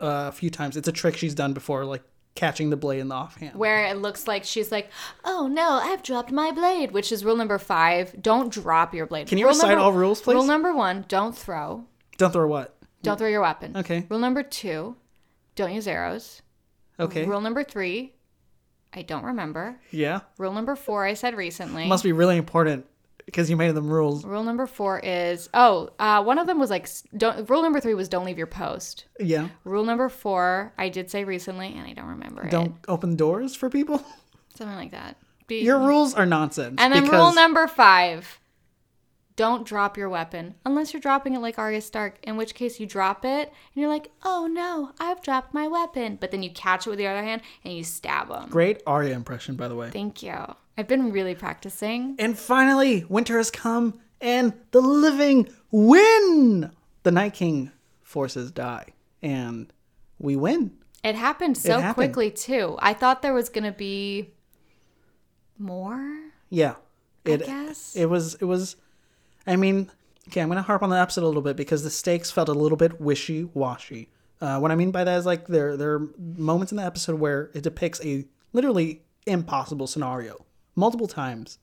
uh, a few times. It's a trick she's done before, like catching the blade in the offhand. Where it looks like she's like, oh no, I've dropped my blade, which is rule number five. Don't drop your blade. Can you Rule recite number- all rules, please? Rule number one, don't throw. Don't throw what? Don't throw your weapon. Okay. Rule number two, don't use arrows. Okay. Rule number three, I don't remember. yeah. Rule number four, I said recently. Must be really important because you made them rules. Rule number four is oh, uh, one of them was like don't. Rule number three was don't leave your post. Yeah. Rule number four, I did say recently, and I don't remember Don't open doors for people. Something like that. Be- Your rules are nonsense. and then rule number five, don't drop your weapon unless you're dropping it like Arya Stark. In which case you drop it and you're like, oh no, I've dropped my weapon. But then you catch it with the other hand and you stab them. Great Arya impression, by the way. Thank you. I've been really practicing. And finally, winter has come, and the living win. The Night King forces die, and we win. It happened so happened. quickly too. I thought there was gonna be more. Yeah. It, guess. it was it was I mean, okay, I'm gonna harp on the episode a little bit because the stakes felt a little bit wishy washy. Uh, what I mean by that is like there there are moments in the episode where it depicts a literally impossible scenario multiple times.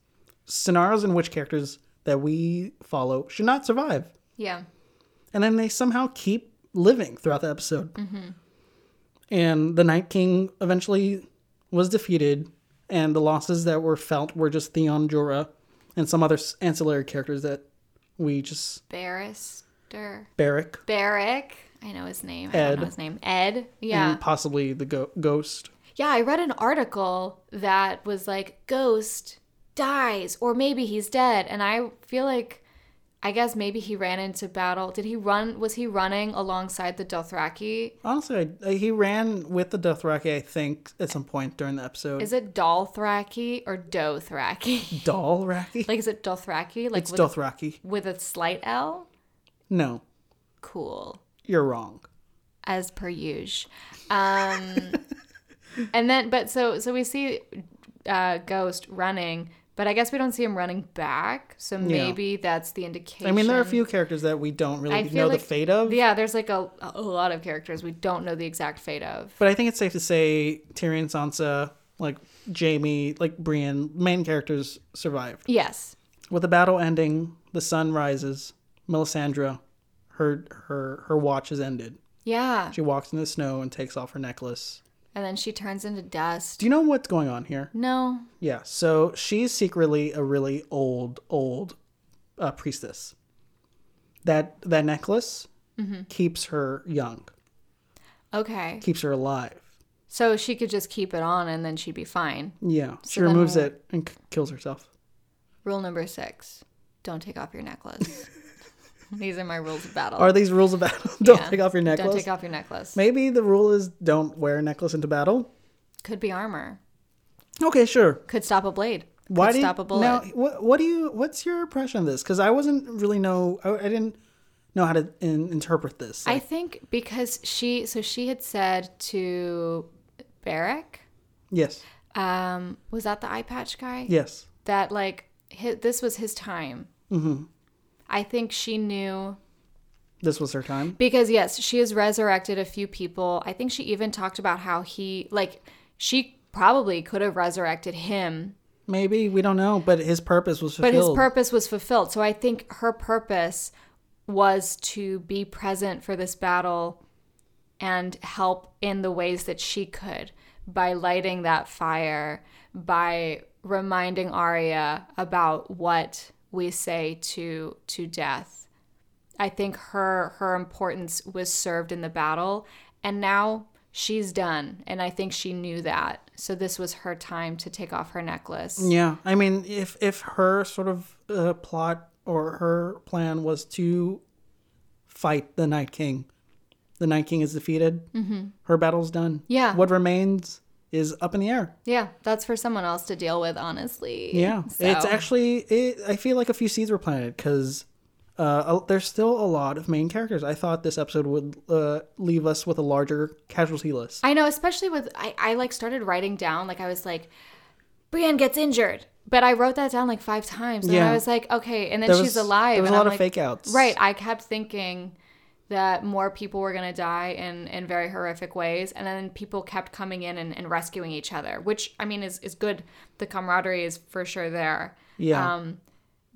Scenarios in which characters that we follow should not survive. Yeah. and then they somehow keep living throughout the episode. And the Night King eventually was defeated, and the losses that were felt were just Theon Jorah and some other ancillary characters that we just Barrister. Barrack Barrick. I know his name. I Ed. don't know his name. Ed. Yeah. and possibly the go- Ghost. Yeah, I read an article that was like Ghost dies or maybe he's dead and I feel like I guess maybe he ran into battle. Did he run was he running alongside the Dothraki? Honestly, I, I- he ran with the Dothraki, I think, at some point during the episode. Is it Dalthraki or Dothraki? Dalraki? like is it Dothraki? Like it's with, Dothraki. with a slight L? No, Cool. you're wrong. as per usual. Um, and then, but so so we see uh, Ghost running, but I guess we don't see him running back. So maybe that's the indication. I mean, there are a few characters that we don't really know feel the fate of. Yeah, there's like a a lot of characters we don't know the exact fate of. But I think it's safe to say Tyrion, Sansa, like Jaime, like Brienne, main characters survived. Yes. With the battle ending, the sun rises. Melisandre, her her her watch is ended. Yeah. She walks in the snow and takes off her necklace. And then she turns into dust. Do you know what's going on here? No. Yeah, so she's secretly a really old, old uh, priestess. That that necklace Mm-hmm. keeps her young, Okay. keeps her alive. So she could just keep it on and then she'd be fine. Yeah, she So then removes we'll- it and c- kills herself. Rule number six: Don't take off your necklace. These are my rules of battle. Are these rules of battle? don't Yeah. take off your necklace. Don't take off your necklace. Maybe the rule is don't wear a necklace into battle. Could be armor. Okay, sure. Could stop a blade. Why Could do you, stop a bullet. now? What, what do you? What's your impression of this? Because I wasn't really know. I, I didn't know how to in, interpret this. I think because she, so she had said to Barrack, yes, um, was that the eye patch guy? yes. That like hi this was his time. Mm-hmm. I think she knew This was her time. because yes, she has resurrected a few people. I think she even talked about how he like she probably could have resurrected him, Maybe we don't know, but his purpose was fulfilled. but his purpose was fulfilled. So I think her purpose was to be present for this battle and help in the ways that she could by lighting that fire, by reminding Arya about what we say to to death. I think her her importance was served in the battle and now she's done and I think she knew that. So this was her time to take off her necklace. Yeah, I mean, if if her sort of uh, plot or her plan was to fight the Night King, the Night King is defeated. Mm-hmm. Her battle's done. Yeah. What remains is up in the air. Yeah, that's for someone else to deal with, honestly. Yeah, So- it's actually. It, I feel like a few seeds were planted because uh, there's still a lot of main characters. I thought this episode would uh, leave us with a larger casualty list. I know, especially with I, I like started writing down like I was like, Brienne gets injured, but I wrote that down like five times, and Yeah. I was like, okay, and then There she's alive. there was a lot I'm of like- fake outs. Right, I kept thinking that more people were gonna die in in very horrific ways, and then people kept coming in and, and rescuing each other, which I mean is is good. The camaraderie is for sure there. Yeah. Um,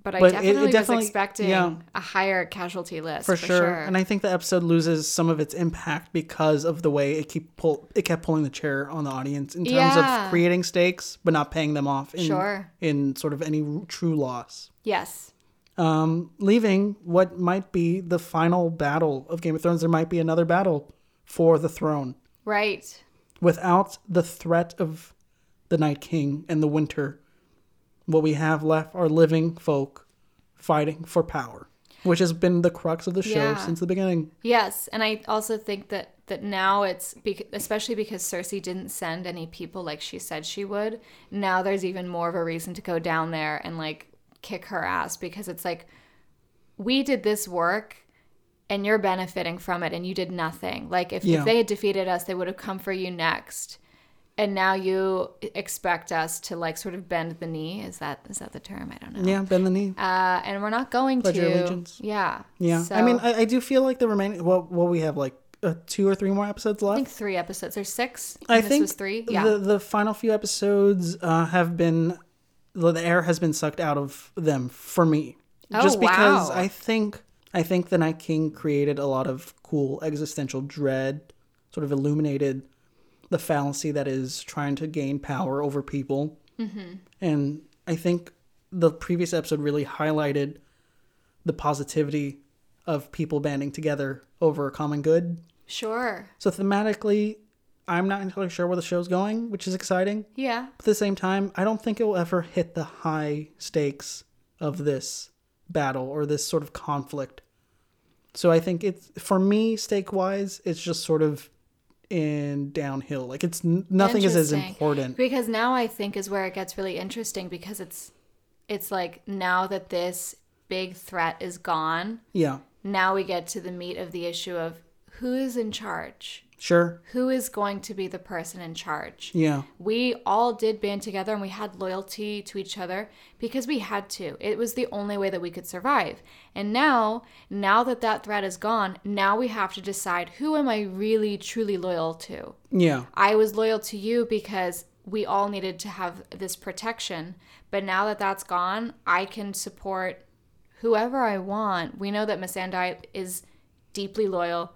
but I But it- it definitely, definitely- was expecting yeah. a higher casualty list for, sure. and I think the episode loses some of its impact because of the way it keep pull it kept pulling the chair on the audience in terms Yeah. of creating stakes but not paying them off in Sure. in sort of any true loss. yes. Um, leaving what might be the final battle of Game of Thrones. There might be another battle for the throne Right. without the threat of the Night King and the Winter. What we have left are living folk fighting for power, which has been the crux of the show Yeah. since the beginning. Yes, and I also think that that now it's especially because Cersei didn't send any people like she said she would. Now there's even more of a reason to go down there and like kick her ass because it's like we did this work and you're benefiting from it and you did nothing. Like if, Yeah. if they had defeated us, they would have come for you next. And now you expect us to like sort of bend the knee. Is that is that the term? I don't know. Yeah, bend the knee. Uh, and we're not going Pledge to. your allegiance. Yeah. Yeah, So, I mean, I, I do feel like the remaining. Well, what we have like uh, two or three more episodes I left. think three episodes. There's six. I this think was three. Yeah. the the final few episodes uh, have been the the air has been sucked out of them for me, Oh, just because wow. I think I think the Night King created a lot of cool existential dread, sort of illuminated the fallacy that is trying to gain power over people, mm-hmm. and I think the previous episode really highlighted the positivity of people banding together over a common good. sure. So thematically, I'm not entirely sure where the show's going, which is exciting. Yeah. But at the same time, I don't think it will ever hit the high stakes of this battle or this sort of conflict. So I think it's for me, stake wise, it's just sort of in downhill. Like it's nothing is as important. Because now I think is where it gets really interesting because it's it's like now that this big threat is gone, Yeah, now we get to the meat of the issue of who is in charge. Sure. Who is going to be the person in charge? Yeah, We all did band together and we had loyalty to each other because we had to. It was the only way that we could survive. And now, now that that threat is gone, now we have to decide who am I really truly loyal to? yeah, I was loyal to you because we all needed to have this protection. But now that that's gone, I can support whoever I want. We know that Missandei is deeply loyal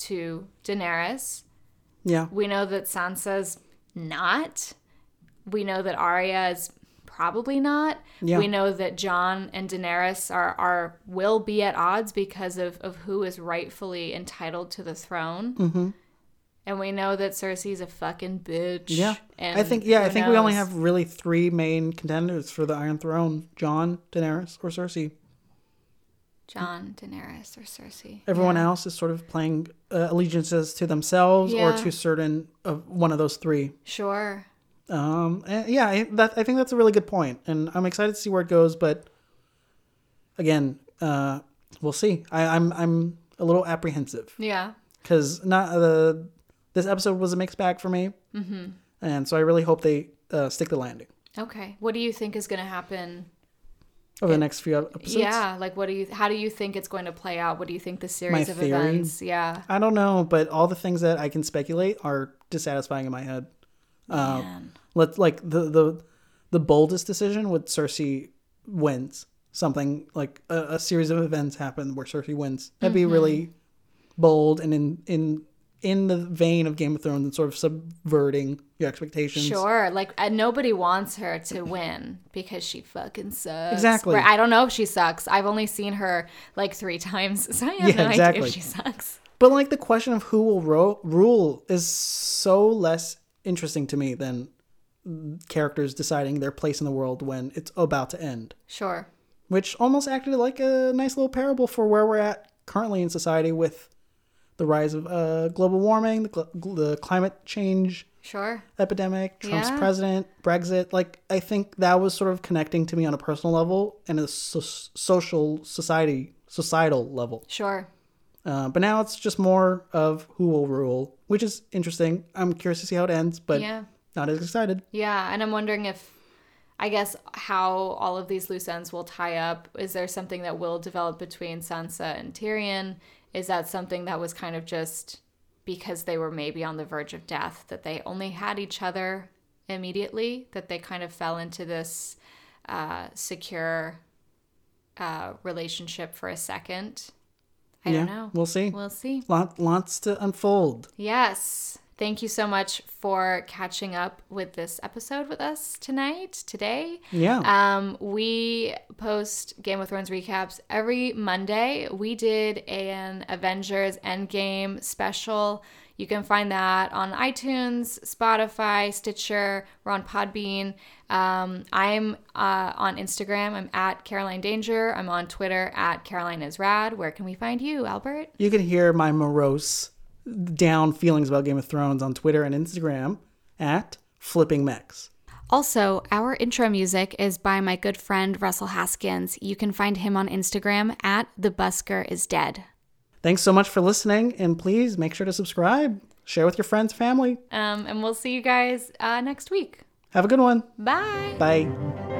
to Daenerys. yeah, We know that Sansa's not. We know that Arya is probably not. Yeah. We know that Jon and Daenerys are, are will be at odds because of, of who is rightfully entitled to the throne. Mm-hmm. And we know that Cersei's a fucking bitch. yeah. And I think yeah, I think we only have really three main contenders for the Iron Throne: Jon, Daenerys, or Cersei. Jon, Daenerys, or Cersei. Everyone else is sort of playing uh, allegiances to themselves or to certain of one of those three. Sure. Um, and yeah, I, that, I think that's a really good point, and I'm excited to see where it goes. But again, uh, we'll see. I, I'm I'm a little apprehensive Yeah. because not the this episode was a mixed bag for me, mm-hmm. and so I really hope they uh, stick the landing Okay. What do you think is going to happen over the next few episodes. Yeah, like what do you how do you think it's going to play out? What do you think the series My of theory? events? Yeah. I don't know, but all the things that I can speculate are dissatisfying in my head. Uh, Man. Let's like the the the boldest decision with Cersei wins. something like a, a series of events happen where Cersei wins. That'd be really bold and in in in the vein of Game of Thrones and sort of subverting your expectations. Sure, like uh, nobody wants her to win because she fucking sucks. Exactly. Where I don't know if she sucks. I've only seen her like three times, so I have Yeah, no idea exactly. if she sucks. But like the question of who will ro- rule is so less interesting to me than characters deciding their place in the world when it's about to end. Sure. which almost acted like a nice little parable for where we're at currently in society with the rise of uh, global warming, the, gl- the climate change Sure. epidemic, Trump's Yeah. president, Brexit. Like, I think that was sort of connecting to me on a personal level and a so- social society, societal level. Sure. Uh, but now it's just more of who will rule, which is interesting. I'm curious to see how it ends, but Yeah. not as excited. Yeah, and I'm wondering if, I guess, how all of these loose ends will tie up. Is there something that will develop between Sansa and Tyrion? Is that something that was kind of just because they were maybe on the verge of death, that they only had each other immediately, that they kind of fell into this uh, secure uh, relationship for a second? I don't know. We'll see. We'll see. Lot, lots to unfold. Yes. Thank you so much for catching up with this episode with us tonight, today. Yeah. Um, we post Game of Thrones recaps every Monday. We did an Avengers Endgame special. You can find that on iTunes, Spotify, Stitcher. We're on Podbean. Um, I'm uh, on Instagram. I'm at Caroline Danger. I'm on Twitter at Caroline is Rad. Where can we find you, Albert? You can hear my morose, down feelings about Game of Thrones on Twitter and Instagram at Flipping Mechs. Also, our intro music is by my good friend Russell Haskins. You can find him on Instagram at the busker is dead. Thanks so much for listening, and please make sure to subscribe, share with your friends, family. Um, and we'll see you guys uh, next week. Have a good one. Bye. Bye.